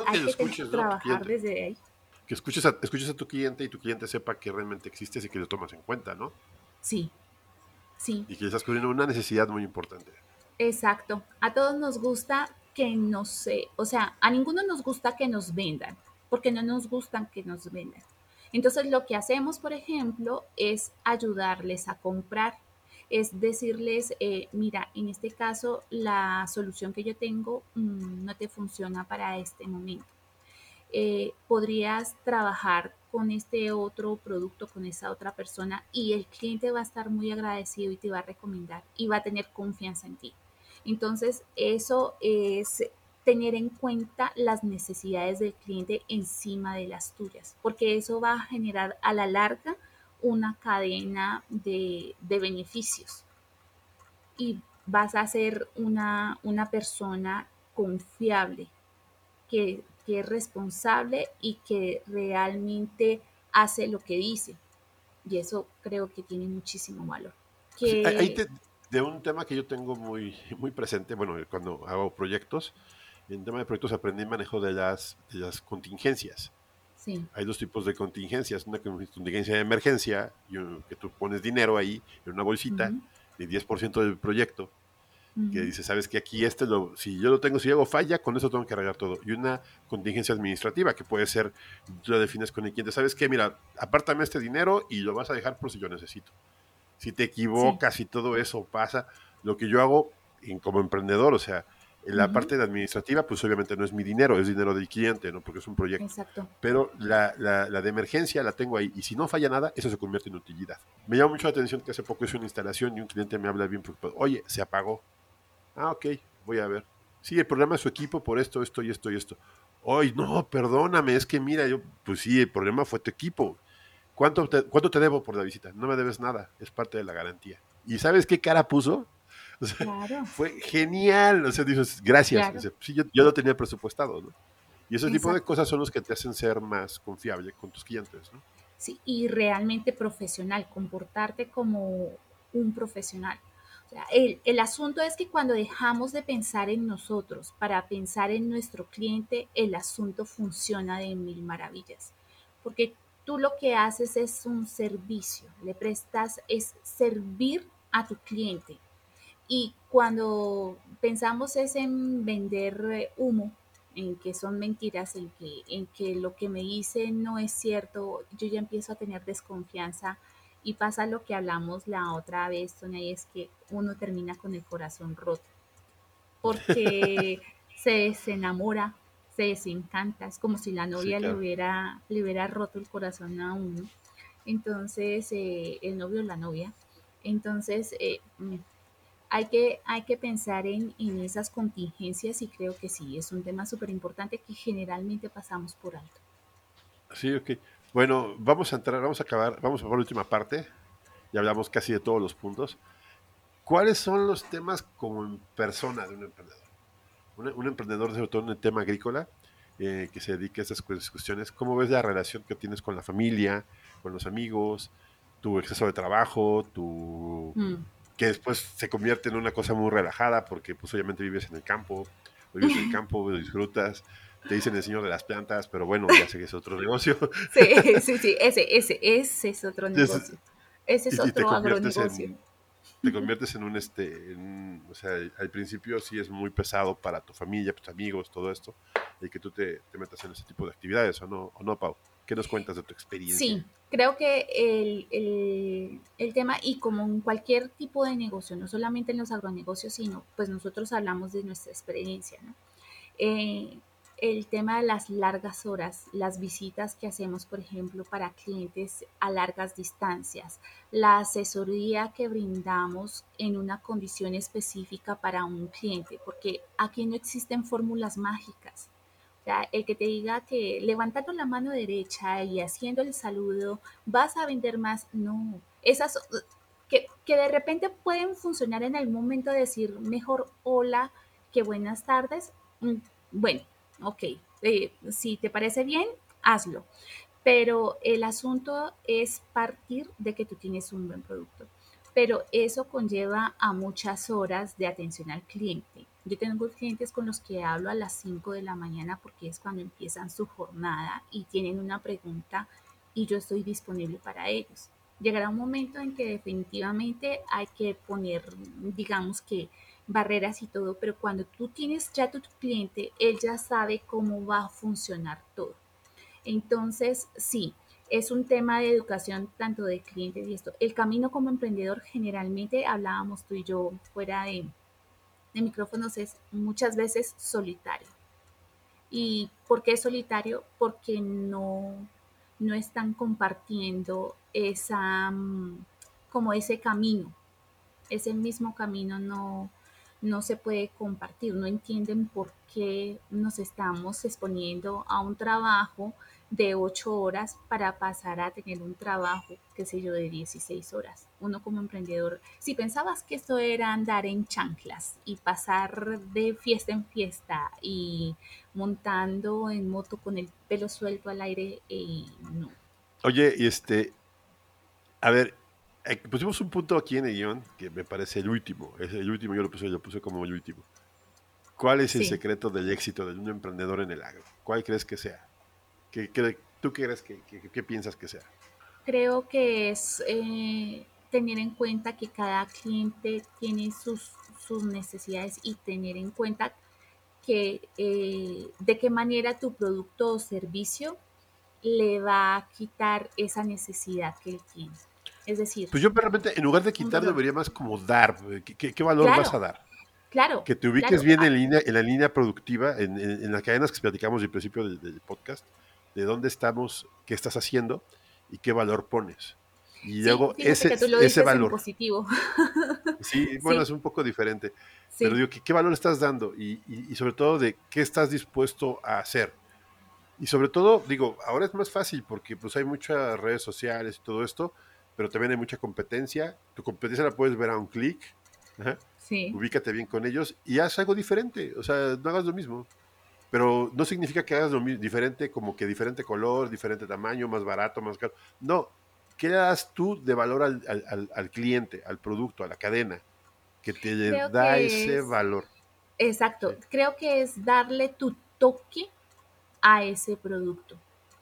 trabajar desde ahí. Que escuches a, escuches a tu cliente y tu cliente sepa que realmente existes y que lo tomas en cuenta, ¿no? Sí, sí. Y que estás cubriendo una necesidad muy importante. Exacto. A todos nos gusta que nos, sé, o sea, a ninguno nos gusta que nos vendan, porque no nos gustan que nos vendan. Entonces, lo que hacemos, por ejemplo, es ayudarles a comprar es decirles, eh, mira, en este caso la solución que yo tengo mm, no te funciona para este momento. eh, podrías trabajar con este otro producto, con esa otra persona y el cliente va a estar muy agradecido y te va a recomendar y va a tener confianza en ti. Entonces, eso es tener en cuenta las necesidades del cliente encima de las tuyas, porque eso va a generar a la larga una cadena de, beneficios y vas a ser una, una persona confiable, que, que, es responsable y que realmente hace lo que dice. Y eso creo que tiene muchísimo valor. Que... de un tema que yo tengo muy, muy presente, bueno, cuando hago proyectos, en tema de proyectos aprendí manejo de las, de las contingencias. Sí. Hay dos tipos de contingencias, una contingencia de emergencia, que tú pones dinero ahí en una bolsita de 10% del proyecto, que dice, sabes que aquí este, lo, si yo lo tengo, si algo falla, con eso tengo que arreglar todo. Y una contingencia administrativa, que puede ser, tú la defines con el cliente, sabes que, mira, apártame este dinero y lo vas a dejar por si yo necesito. Si te equivocas y todo eso pasa, lo que yo hago como emprendedor, o sea, la parte de administrativa, pues obviamente no es mi dinero, es dinero del cliente, ¿no? Porque es un proyecto. Exacto. Pero la, la, la, de emergencia la tengo ahí. Y si no falla nada, eso se convierte en utilidad. Me llama mucho la atención que hace poco hice una instalación y un cliente me habla bien preocupado. Oye, se apagó. Ah, ok, voy a ver. Sí, el problema es su equipo por esto, esto y esto y esto. Oye, no, perdóname, es que mira, yo, pues sí, el problema fue tu equipo. ¿Cuánto te, ¿Cuánto te debo por la visita? No me debes nada, es parte de la garantía. ¿Y sabes qué cara puso? Fue genial. O sea, dices, gracias. sí, yo, yo, lo tenía presupuestado, ¿no? Y ese tipo de cosas son los que te hacen ser más confiable con tus clientes, ¿no? Sí, y realmente profesional, comportarte como un profesional. O sea, el, el, asunto es que cuando dejamos de pensar en nosotros para pensar en nuestro cliente, el asunto funciona de mil maravillas. Porque tú lo que haces es un servicio, le prestas, es servir a tu cliente. Y cuando pensamos es en vender eh, humo, en que son mentiras, en que, en que lo que me dice no es cierto, yo ya empiezo a tener desconfianza y pasa lo que hablamos la otra vez, Sonia, y es que uno termina con el corazón roto, porque se, enamora, se desencanta, es como si la novia le, hubiera, le hubiera roto el corazón a uno. Entonces, eh, el novio o la novia. Entonces, eh, hay que, hay que pensar en, en, esas contingencias y creo que sí, es un tema súper importante que generalmente pasamos por alto. Sí, ok. Bueno, vamos a entrar, vamos a acabar, vamos a por la última parte. Ya hablamos casi de todos los puntos. ¿Cuáles son los temas como persona de un emprendedor? Un, emprendedor, sobre todo en el tema agrícola, eh, que se dedique a esas cuestiones, ¿cómo ves la relación que tienes con la familia, con los amigos, tu exceso de trabajo, tu... Mm que después se convierte en una cosa muy relajada porque pues obviamente vives en el campo, vives en el campo, disfrutas, te dicen el señor de las plantas, pero bueno, ya sé que es otro negocio. Sí, sí, sí, ese, ese, ese es otro negocio. Ese es otro agronegocio. te conviertes en un, este, o sea, al principio sí es muy pesado para tu familia, tus amigos, todo esto, y que tú te, te metas en ese tipo de actividades, ¿o no, o no Pau? ¿Qué nos cuentas de tu experiencia? Sí, creo que el, el, tema, y como en cualquier tipo de negocio, no solamente en los agronegocios, sino pues nosotros hablamos de nuestra experiencia. Eh, el tema de las largas horas, las visitas que hacemos, por ejemplo, para clientes a largas distancias, la asesoría que brindamos en una condición específica para un cliente, porque aquí no existen fórmulas mágicas el que te diga que levantando la mano derecha y haciendo el saludo vas a vender más, no. Esas que, que de repente pueden funcionar en el momento de decir mejor hola que buenas tardes. Mm, bueno, ok, eh, si te parece bien, hazlo. Pero el asunto es partir de que tú tienes un buen producto. Pero eso conlleva a muchas horas de atención al cliente yo tengo clientes con los que hablo a las 5 de la mañana porque es cuando empiezan su jornada y tienen una pregunta y yo estoy disponible para ellos. Llegará un momento en que definitivamente hay que poner, digamos que, barreras y todo, pero cuando tú tienes ya tu cliente, él ya sabe cómo va a funcionar todo. Entonces, sí, es un tema de educación tanto de clientes y esto. El camino como emprendedor generalmente hablábamos tú y yo fuera de, de micrófonos es muchas veces solitario. Y ¿Por qué solitario? Porque no, no están compartiendo esa, mm, como ese camino. Ese mismo camino no, no se puede compartir, no entienden por qué nos estamos exponiendo a un trabajo de 8 horas para pasar a tener un trabajo, qué sé yo, de 16 horas. Uno como emprendedor, si pensabas que esto era andar en chanclas y pasar de fiesta en fiesta y montando en moto con el pelo suelto al aire, eh, no. Oye, y este, a ver, eh, pusimos un punto aquí en el guion que me parece el último, es el último, yo lo puse, yo puse como el último. ¿Cuál es el secreto del éxito de un emprendedor en el agro? ¿Cuál crees que sea? ¿Qué, tú qué crees que, qué piensas que sea? Creo que es eh, tener en cuenta que cada cliente tiene sus, sus necesidades y tener en cuenta que eh, de qué manera tu producto o servicio le va a quitar esa necesidad que él tiene. Es decir... Pues yo realmente, en lugar de quitar, debería más como dar. ¿Qué, valor vas a dar? Claro. Que te ubiques bien en, línea, en la línea productiva, en, las cadenas que platicamos al principio del, podcast, de dónde estamos, qué estás haciendo y qué valor pones. Y luego ese, ese valor. positivo. Sí, bueno, es un poco diferente. Pero digo, ¿qué, valor estás dando? Y, y, sobre todo de qué estás dispuesto a hacer. Y sobre todo, digo, ahora es más fácil porque pues hay muchas redes sociales y todo esto, pero también hay mucha competencia. Tu competencia la puedes ver a un clic. Sí. Ubícate bien con ellos y haz algo diferente. O sea, no hagas lo mismo. Pero no significa que hagas lo mismo, diferente, como que diferente color, diferente tamaño, más barato, más caro. No. ¿Qué le das tú de valor al, cliente, al producto, a la cadena? Que te da ese valor. Exacto. Creo que es darle tu toque a ese producto.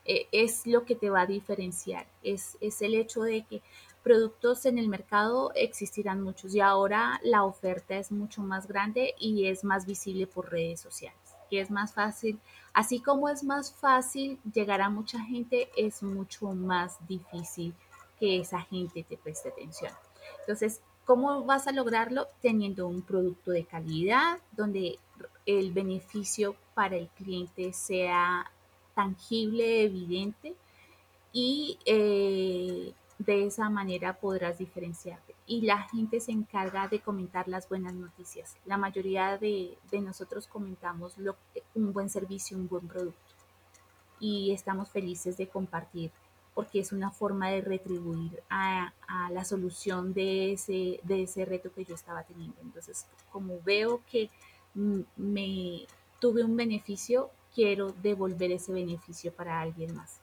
Eh, es lo que te va a diferenciar. Es, es el hecho de que productos en el mercado existirán muchos y ahora la oferta es mucho más grande y es más visible por redes sociales, que es más fácil. Así como es más fácil llegar a mucha gente, es mucho más difícil que esa gente te preste atención. Entonces, ¿cómo vas a lograrlo? Teniendo un producto de calidad, donde el beneficio para el cliente sea tangible, evidente y eh, de esa manera podrás diferenciarte. Y la gente se encarga de comentar las buenas noticias. La mayoría de, nosotros comentamos lo, un buen servicio, un buen producto. Y estamos felices de compartir porque es una forma de retribuir a, a, la solución de ese, de ese reto que yo estaba teniendo. Entonces, como veo que me tuve un beneficio, quiero devolver ese beneficio para alguien más.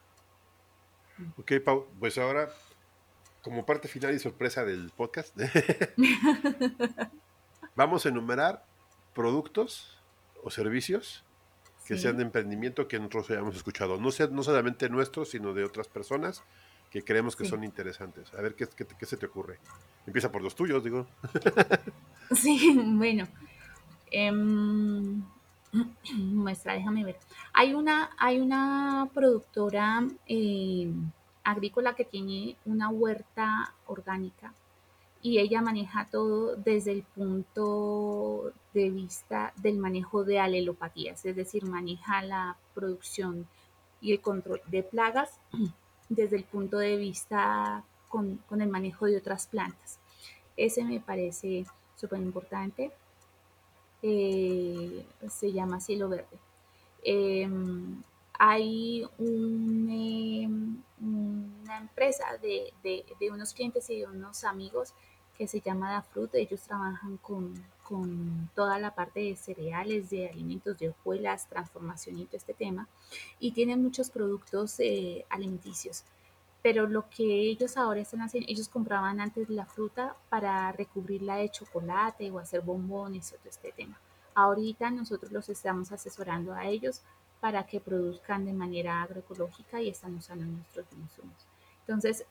Ok, Pau, pues ahora, como parte final y sorpresa del podcast, vamos a enumerar productos o servicios que sean de emprendimiento que nosotros hayamos escuchado. No, sea, no solamente nuestros, sino de otras personas que creemos que son interesantes. A ver, ¿qué, ¿qué, se te ocurre? Empieza por los tuyos, digo. sí, bueno. Em, muestra, déjame ver. Hay una, hay una productora eh, agrícola que tiene una huerta orgánica y ella maneja todo desde el punto de vista del manejo de alelopatías, es decir, maneja la producción y el control de plagas desde el punto de vista con, con el manejo de otras plantas. Ese me parece súper importante. Eh, se llama Cielo Verde. Em, hay em, empresa de, unos clientes y de unos amigos que se llama Da Fruit. Ellos trabajan con, toda la parte de cereales, de alimentos, de hojuelas, transformación y todo este tema. Y tienen muchos productos eh, alimenticios pero lo que ellos ahora están haciendo, ellos compraban antes la fruta para recubrirla de chocolate o hacer bombones y todo este tema. Ahorita nosotros los estamos asesorando a ellos para que produzcan de manera agroecológica y están usando nuestros insumos. Entonces,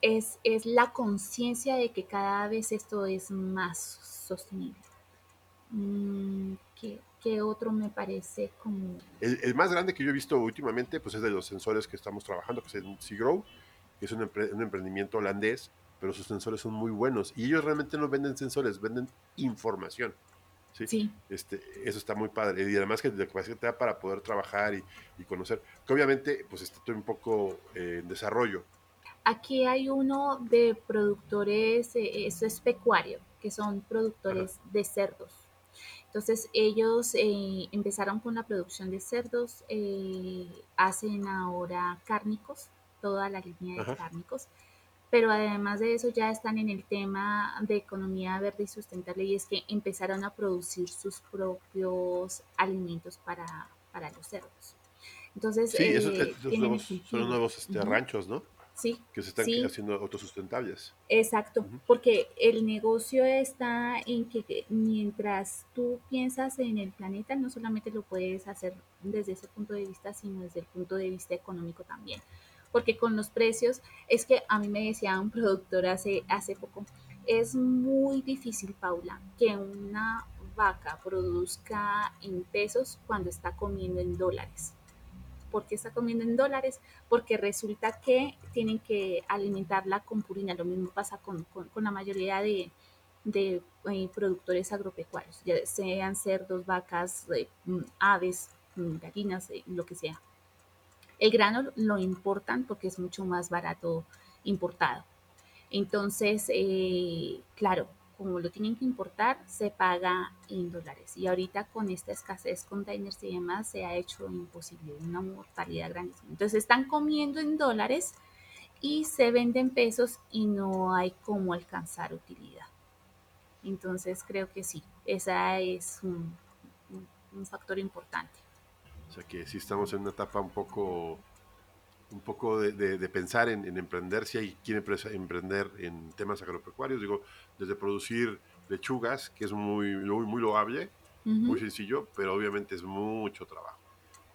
es, es la conciencia de que cada vez esto es más sostenible. Mm, ¿Qué, ¿Qué, otro me parece como...? El, el, más grande que yo he visto últimamente pues es de los sensores que estamos trabajando, que es Seagrow, es un, emprendimiento holandés, pero sus sensores son muy buenos. Y ellos realmente no venden sensores, venden información. ¿sí? Este, eso está muy padre. Y además que la capacidad te da para poder trabajar y, y, conocer. Que obviamente, pues está todo un poco eh, en desarrollo. Aquí hay uno de productores, eh, eso es pecuario, que son productores de cerdos. Entonces ellos eh, empezaron con la producción de cerdos, hacen ahora cárnicos, toda la línea de cárnicos pero además de eso ya están en el tema de economía verde y sustentable y es que empezaron a producir sus propios alimentos para, para los cerdos. Entonces, sí, eh, nuevos, son los nuevos este, ranchos, ¿no? Sí. Que se están haciendo autosustentables. Exacto, porque el negocio está en que mientras tú piensas en el planeta, no solamente lo puedes hacer desde ese punto de vista, sino desde el punto de vista económico también porque con los precios, es que a mí me decía un productor hace, hace poco, es muy difícil, Paula, que una vaca produzca en pesos cuando está comiendo en dólares. ¿Por qué está comiendo en dólares? Porque resulta que tienen que alimentarla con purina. Lo mismo pasa con, la mayoría de, de eh, productores agropecuarios, ya sean cerdos, vacas, eh, mm, aves, mm, gallinas, eh, lo que sea. El grano lo importan porque es mucho más barato importado. Entonces, claro, como lo tienen que importar, se paga en dólares. Y ahorita con esta escasez containers y demás, se ha hecho imposible, una mortalidad grandísima. Entonces, están comiendo en dólares y se venden pesos y no hay cómo alcanzar utilidad. Entonces, creo que sí, ese es un factor importante. O sea que sí estamos en una etapa un poco, un poco de, pensar en, emprender, si hay quien emprender en temas agropecuarios, digo, desde producir lechugas, que es muy, muy, loable, muy sencillo, pero obviamente es mucho trabajo.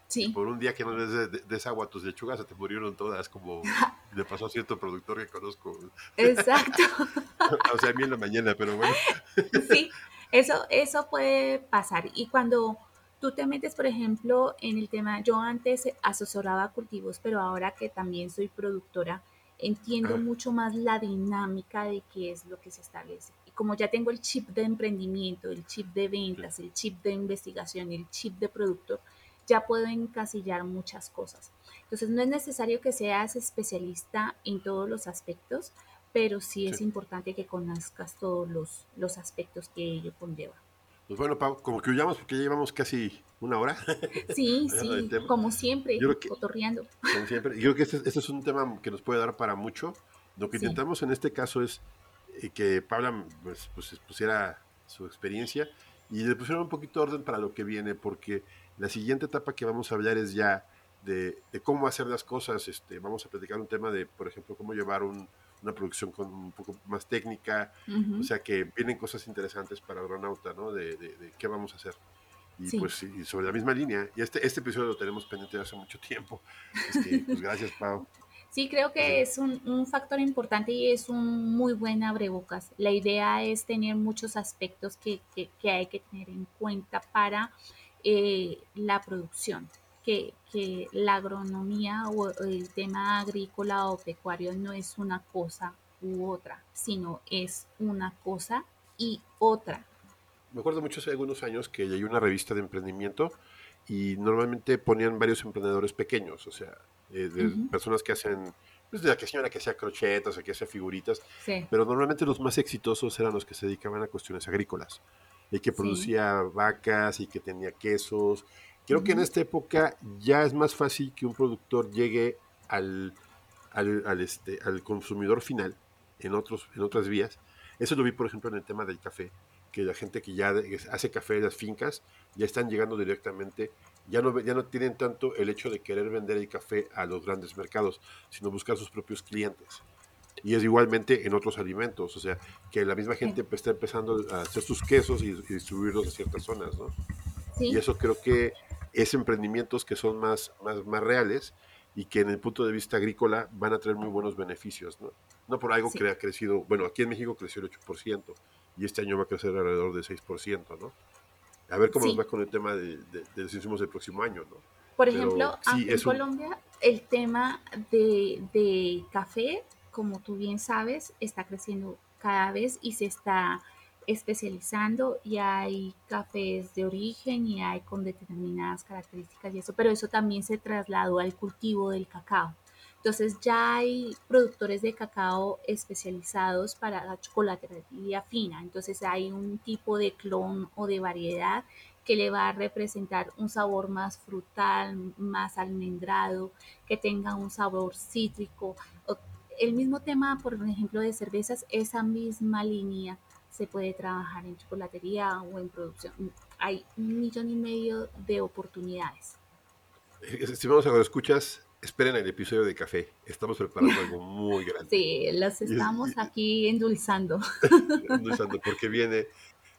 Sí. por un día que no des desagua tus lechugas, se te murieron todas, como le pasó a cierto productor que conozco. Exacto. o sea, a mí en la mañana, pero bueno. sí, eso, eso puede pasar. Y cuando Tú te metes, por ejemplo, en el tema, yo antes asesoraba cultivos, pero ahora que también soy productora, entiendo mucho más la dinámica de qué es lo que se establece. Y como ya tengo el chip de emprendimiento, el chip de ventas, el chip de investigación, el chip de producto, ya puedo encasillar muchas cosas. Entonces, no es necesario que seas especialista en todos los aspectos, pero sí, es importante que conozcas todos los, los aspectos que ello conlleva. Pues bueno, Pau, como que huyamos porque ya llevamos casi una hora. Sí, sí, como siempre, cotorreando. Como siempre. Yo creo que este, este, es un tema que nos puede dar para mucho. Lo que intentamos en este caso es eh, que Paula pues, pues, pusiera su experiencia y le pusiera un poquito de orden para lo que viene, porque la siguiente etapa que vamos a hablar es ya de, de cómo hacer las cosas. Este, vamos a platicar un tema de, por ejemplo, cómo llevar un, una producción con un poco más técnica, o sea que vienen cosas interesantes para Agronauta, ¿no? De, de, qué vamos a hacer. Y pues y sobre la misma línea, y este, este episodio lo tenemos pendiente hace mucho tiempo. Este, pues gracias, Pau. Sí, creo que es un, un, factor importante y es un muy buen abrebocas. La idea es tener muchos aspectos que, que, que hay que tener en cuenta para eh, la producción que, la agronomía o el tema agrícola o pecuario no es una cosa u otra, sino es una cosa y otra. Me acuerdo mucho hace algunos años que hay una revista de emprendimiento y normalmente ponían varios emprendedores pequeños, o sea, eh, de personas que hacen, pues de la que señora que hacía crochetas o que hacía figuritas, pero normalmente los más exitosos eran los que se dedicaban a cuestiones agrícolas, y que producía vacas y que tenía quesos Creo que en esta época ya es más fácil que un productor llegue al, al, este, al consumidor final en, otros, en otras vías. Eso lo vi, por ejemplo, en el tema del café, que la gente que ya hace café en las fincas ya están llegando directamente, ya no, ya no tienen tanto el hecho de querer vender el café a los grandes mercados, sino buscar sus propios clientes. Y es igualmente en otros alimentos, o sea, que la misma gente está empezando a hacer sus quesos y, distribuirlos a ciertas zonas, ¿no? Y eso creo que es emprendimientos que son más, más, más reales y que en el punto de vista agrícola van a traer muy buenos beneficios, ¿no? No por algo que ha crecido, bueno, aquí en México creció el 8% y este año va a crecer alrededor del 6%, ¿no? A ver cómo nos va con el tema de, los insumos del próximo año, ¿no? Por ejemplo, en Colombia el tema de, de café, como tú bien sabes, está creciendo cada vez y se está especializando y hay cafés de origen y hay con determinadas características y eso, pero eso también se trasladó al cultivo del cacao. Entonces ya hay productores de cacao especializados para la chocolatería fina. Entonces hay un tipo de clon o de variedad que le va a representar un sabor más frutal, más almendrado, que tenga un sabor cítrico. El mismo tema, por ejemplo, de cervezas, esa misma línea se puede trabajar en chocolatería o en producción. Hay un millón y medio de oportunidades. Estimados escuchas, esperen el episodio de café. Estamos preparando algo muy grande. Sí, las estamos aquí endulzando. endulzando, porque viene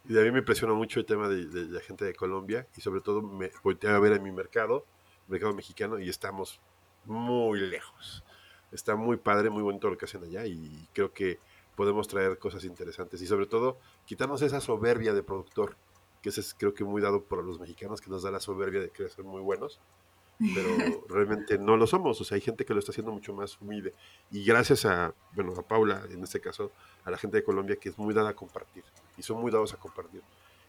y a mí me impresionó mucho el tema de, la gente de Colombia y sobre todo me volteé a ver en mi mercado, mercado mexicano, y estamos muy lejos. Está muy padre, muy bonito lo que hacen allá y creo que podemos traer cosas interesantes y sobre todo quitarnos esa soberbia de productor, que es creo que muy dado por los mexicanos, que nos da la soberbia de querer ser muy buenos pero realmente no lo somos. O sea, hay gente que lo está haciendo mucho más humilde. Y gracias a, bueno, a Paula, en este caso, a la gente de Colombia, que es muy dada a compartir. Y son muy dados a compartir.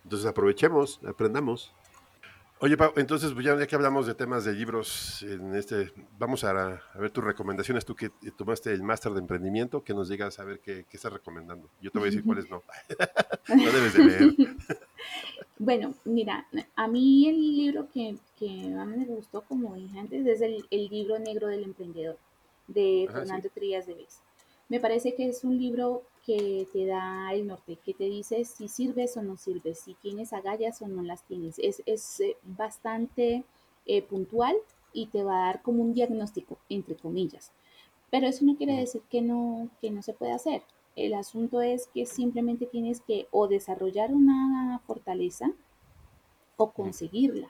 Entonces aprovechemos, aprendamos. Oye, Pau, entonces pues, ya, que hablamos de temas de libros, en este, vamos a, ver tus recomendaciones. Tú que tomaste el máster de emprendimiento, que nos digas a ver qué, qué, estás recomendando. Yo te voy a decir cuáles no. no debes de leer. Bueno, mira, a mí el libro que, que más me gustó, como dije antes, es el, libro negro del emprendedor de Fernando Trías de Vez. Me parece que es un libro que te da el norte, que te dice si sirves o no sirves, si tienes agallas o no las tienes. Es, eh, bastante eh, puntual y te va a dar como un diagnóstico, entre comillas. Pero eso no quiere decir que no, que no se puede hacer. El asunto es que simplemente tienes que o desarrollar una fortaleza o conseguirla,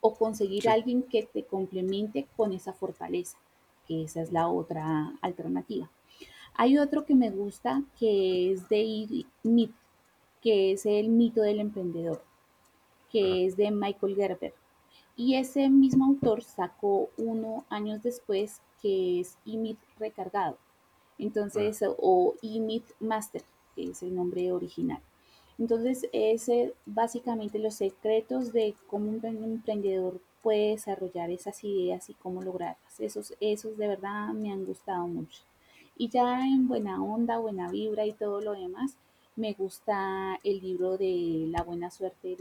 o conseguir a alguien que te complemente con esa fortaleza, que esa es la otra alternativa. Hay otro que me gusta que es de Mit, que es el mito del emprendedor, que es de Michael Gerber. Y ese mismo autor sacó uno años después que es IMIT recargado. Entonces, o IMIT Master, que es el nombre original. Entonces, ese básicamente los secretos de cómo un emprendedor puede desarrollar esas ideas y cómo lograrlas. Esos, esos de verdad me han gustado mucho. Y ya en buena onda, buena vibra y todo lo demás, me gusta el libro de La buena suerte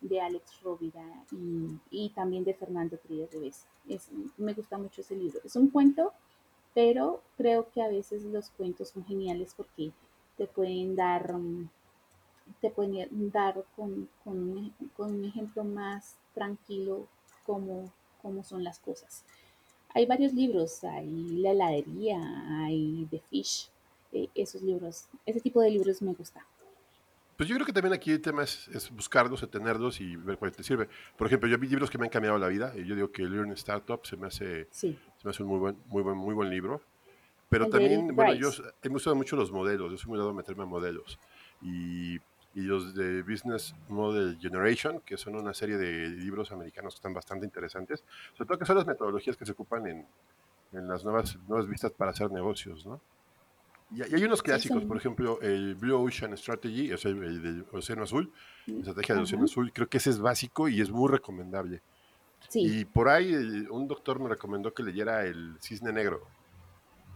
de, Alex Rovira y, también de Fernando Trías de Es, me gusta mucho ese libro. Es un cuento pero creo que a veces los cuentos son geniales porque te pueden dar, te pueden dar con, un, ejemplo más tranquilo cómo, cómo son las cosas. Hay varios libros, hay La heladería, hay The Fish, eh, esos libros, ese tipo de libros me gusta. Pues yo creo que también aquí el tema es, buscarlos, tenerlos y ver cuál te sirve. Por ejemplo, yo vi libros que me han cambiado la vida y yo digo que Learn Startup se me hace, se me hace un muy buen, muy buen, muy buen libro. Pero también, bueno, yo he gustado mucho los modelos, yo soy muy dado a meterme a modelos. Y, y, los de Business Model Generation, que son una serie de libros americanos que están bastante interesantes, sobre todo que son las metodologías que se ocupan en, en las nuevas, nuevas vistas para hacer negocios, ¿no? Y, hay unos clásicos, por ejemplo, el Blue Ocean Strategy, o sea, el del Océano Azul, la mm, estrategia del Océano Azul, creo que ese es básico y es muy recomendable. Y por ahí un doctor me recomendó que leyera el Cisne Negro.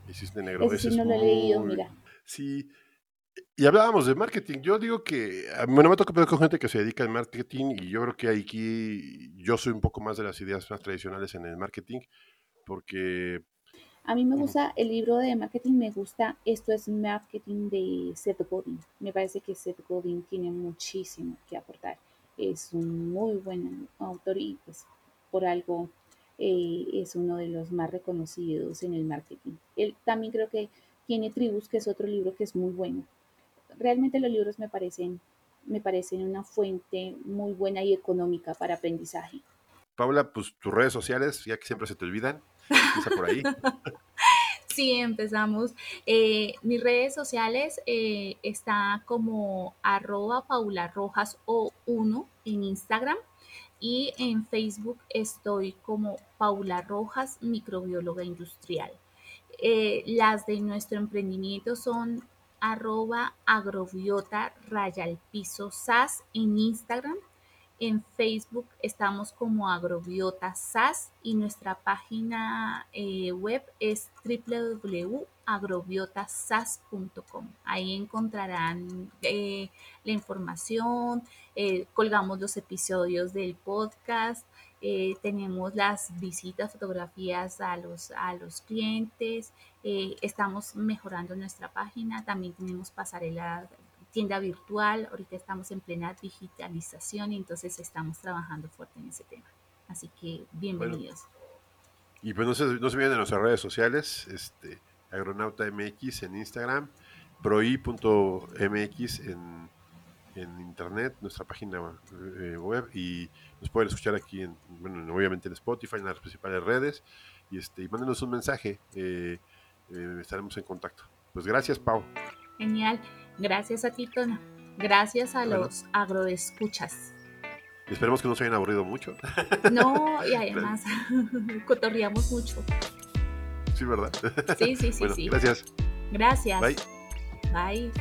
El Cisne Negro. Ese, sí no lo leído, mira. Sí. Y hablábamos de marketing. Yo digo que, bueno, me toca con gente que se dedica al marketing y yo creo que aquí yo soy un poco más de las ideas más tradicionales en el marketing porque a mí me gusta el libro de marketing, me gusta Esto es Marketing de Seth Godin. Me parece que Seth Godin tiene muchísimo que aportar. Es un muy buen autor y pues por algo eh, es uno de los más reconocidos en el marketing. Él también creo que tiene Tribus, que es otro libro que es muy bueno. Realmente los libros me parecen, me parecen una fuente muy buena y económica para aprendizaje. Paula, pues tus redes sociales, ya que siempre se te olvidan, empieza por ahí. Sí, empezamos. Eh, mis redes sociales eh, está como arroba rojas o 1 en Instagram y en Facebook estoy como Paula Rojas, microbióloga industrial. Eh, las de nuestro emprendimiento son arroba agrobiota raya piso SAS en Instagram. En Facebook estamos como Agrobiota SAS y nuestra página eh, web es www.agrobiotasas.com. Ahí encontrarán eh, la información, eh, colgamos los episodios del podcast, tenemos las visitas, fotografías a los, a los clientes, estamos mejorando nuestra página, también tenemos pasarela tienda virtual, ahorita estamos en plena digitalización y entonces estamos trabajando fuerte en ese tema. Así que bienvenidos. y pues no se, no se olviden de nuestras redes sociales, este, Agronauta MX en Instagram, proi.mx en, en internet, nuestra página eh, web y nos pueden escuchar aquí, en, bueno, obviamente en Spotify, en las principales redes y, este, y mándenos un mensaje, eh, eh, estaremos en contacto. Pues gracias, Pau. Genial. Gracias a ti, Tona. Gracias a los agroescuchas. Esperemos que no se hayan aburrido mucho. No, y además cotorreamos mucho. Sí, ¿verdad? Sí, sí, sí, sí. Gracias. Gracias. Bye. Bye.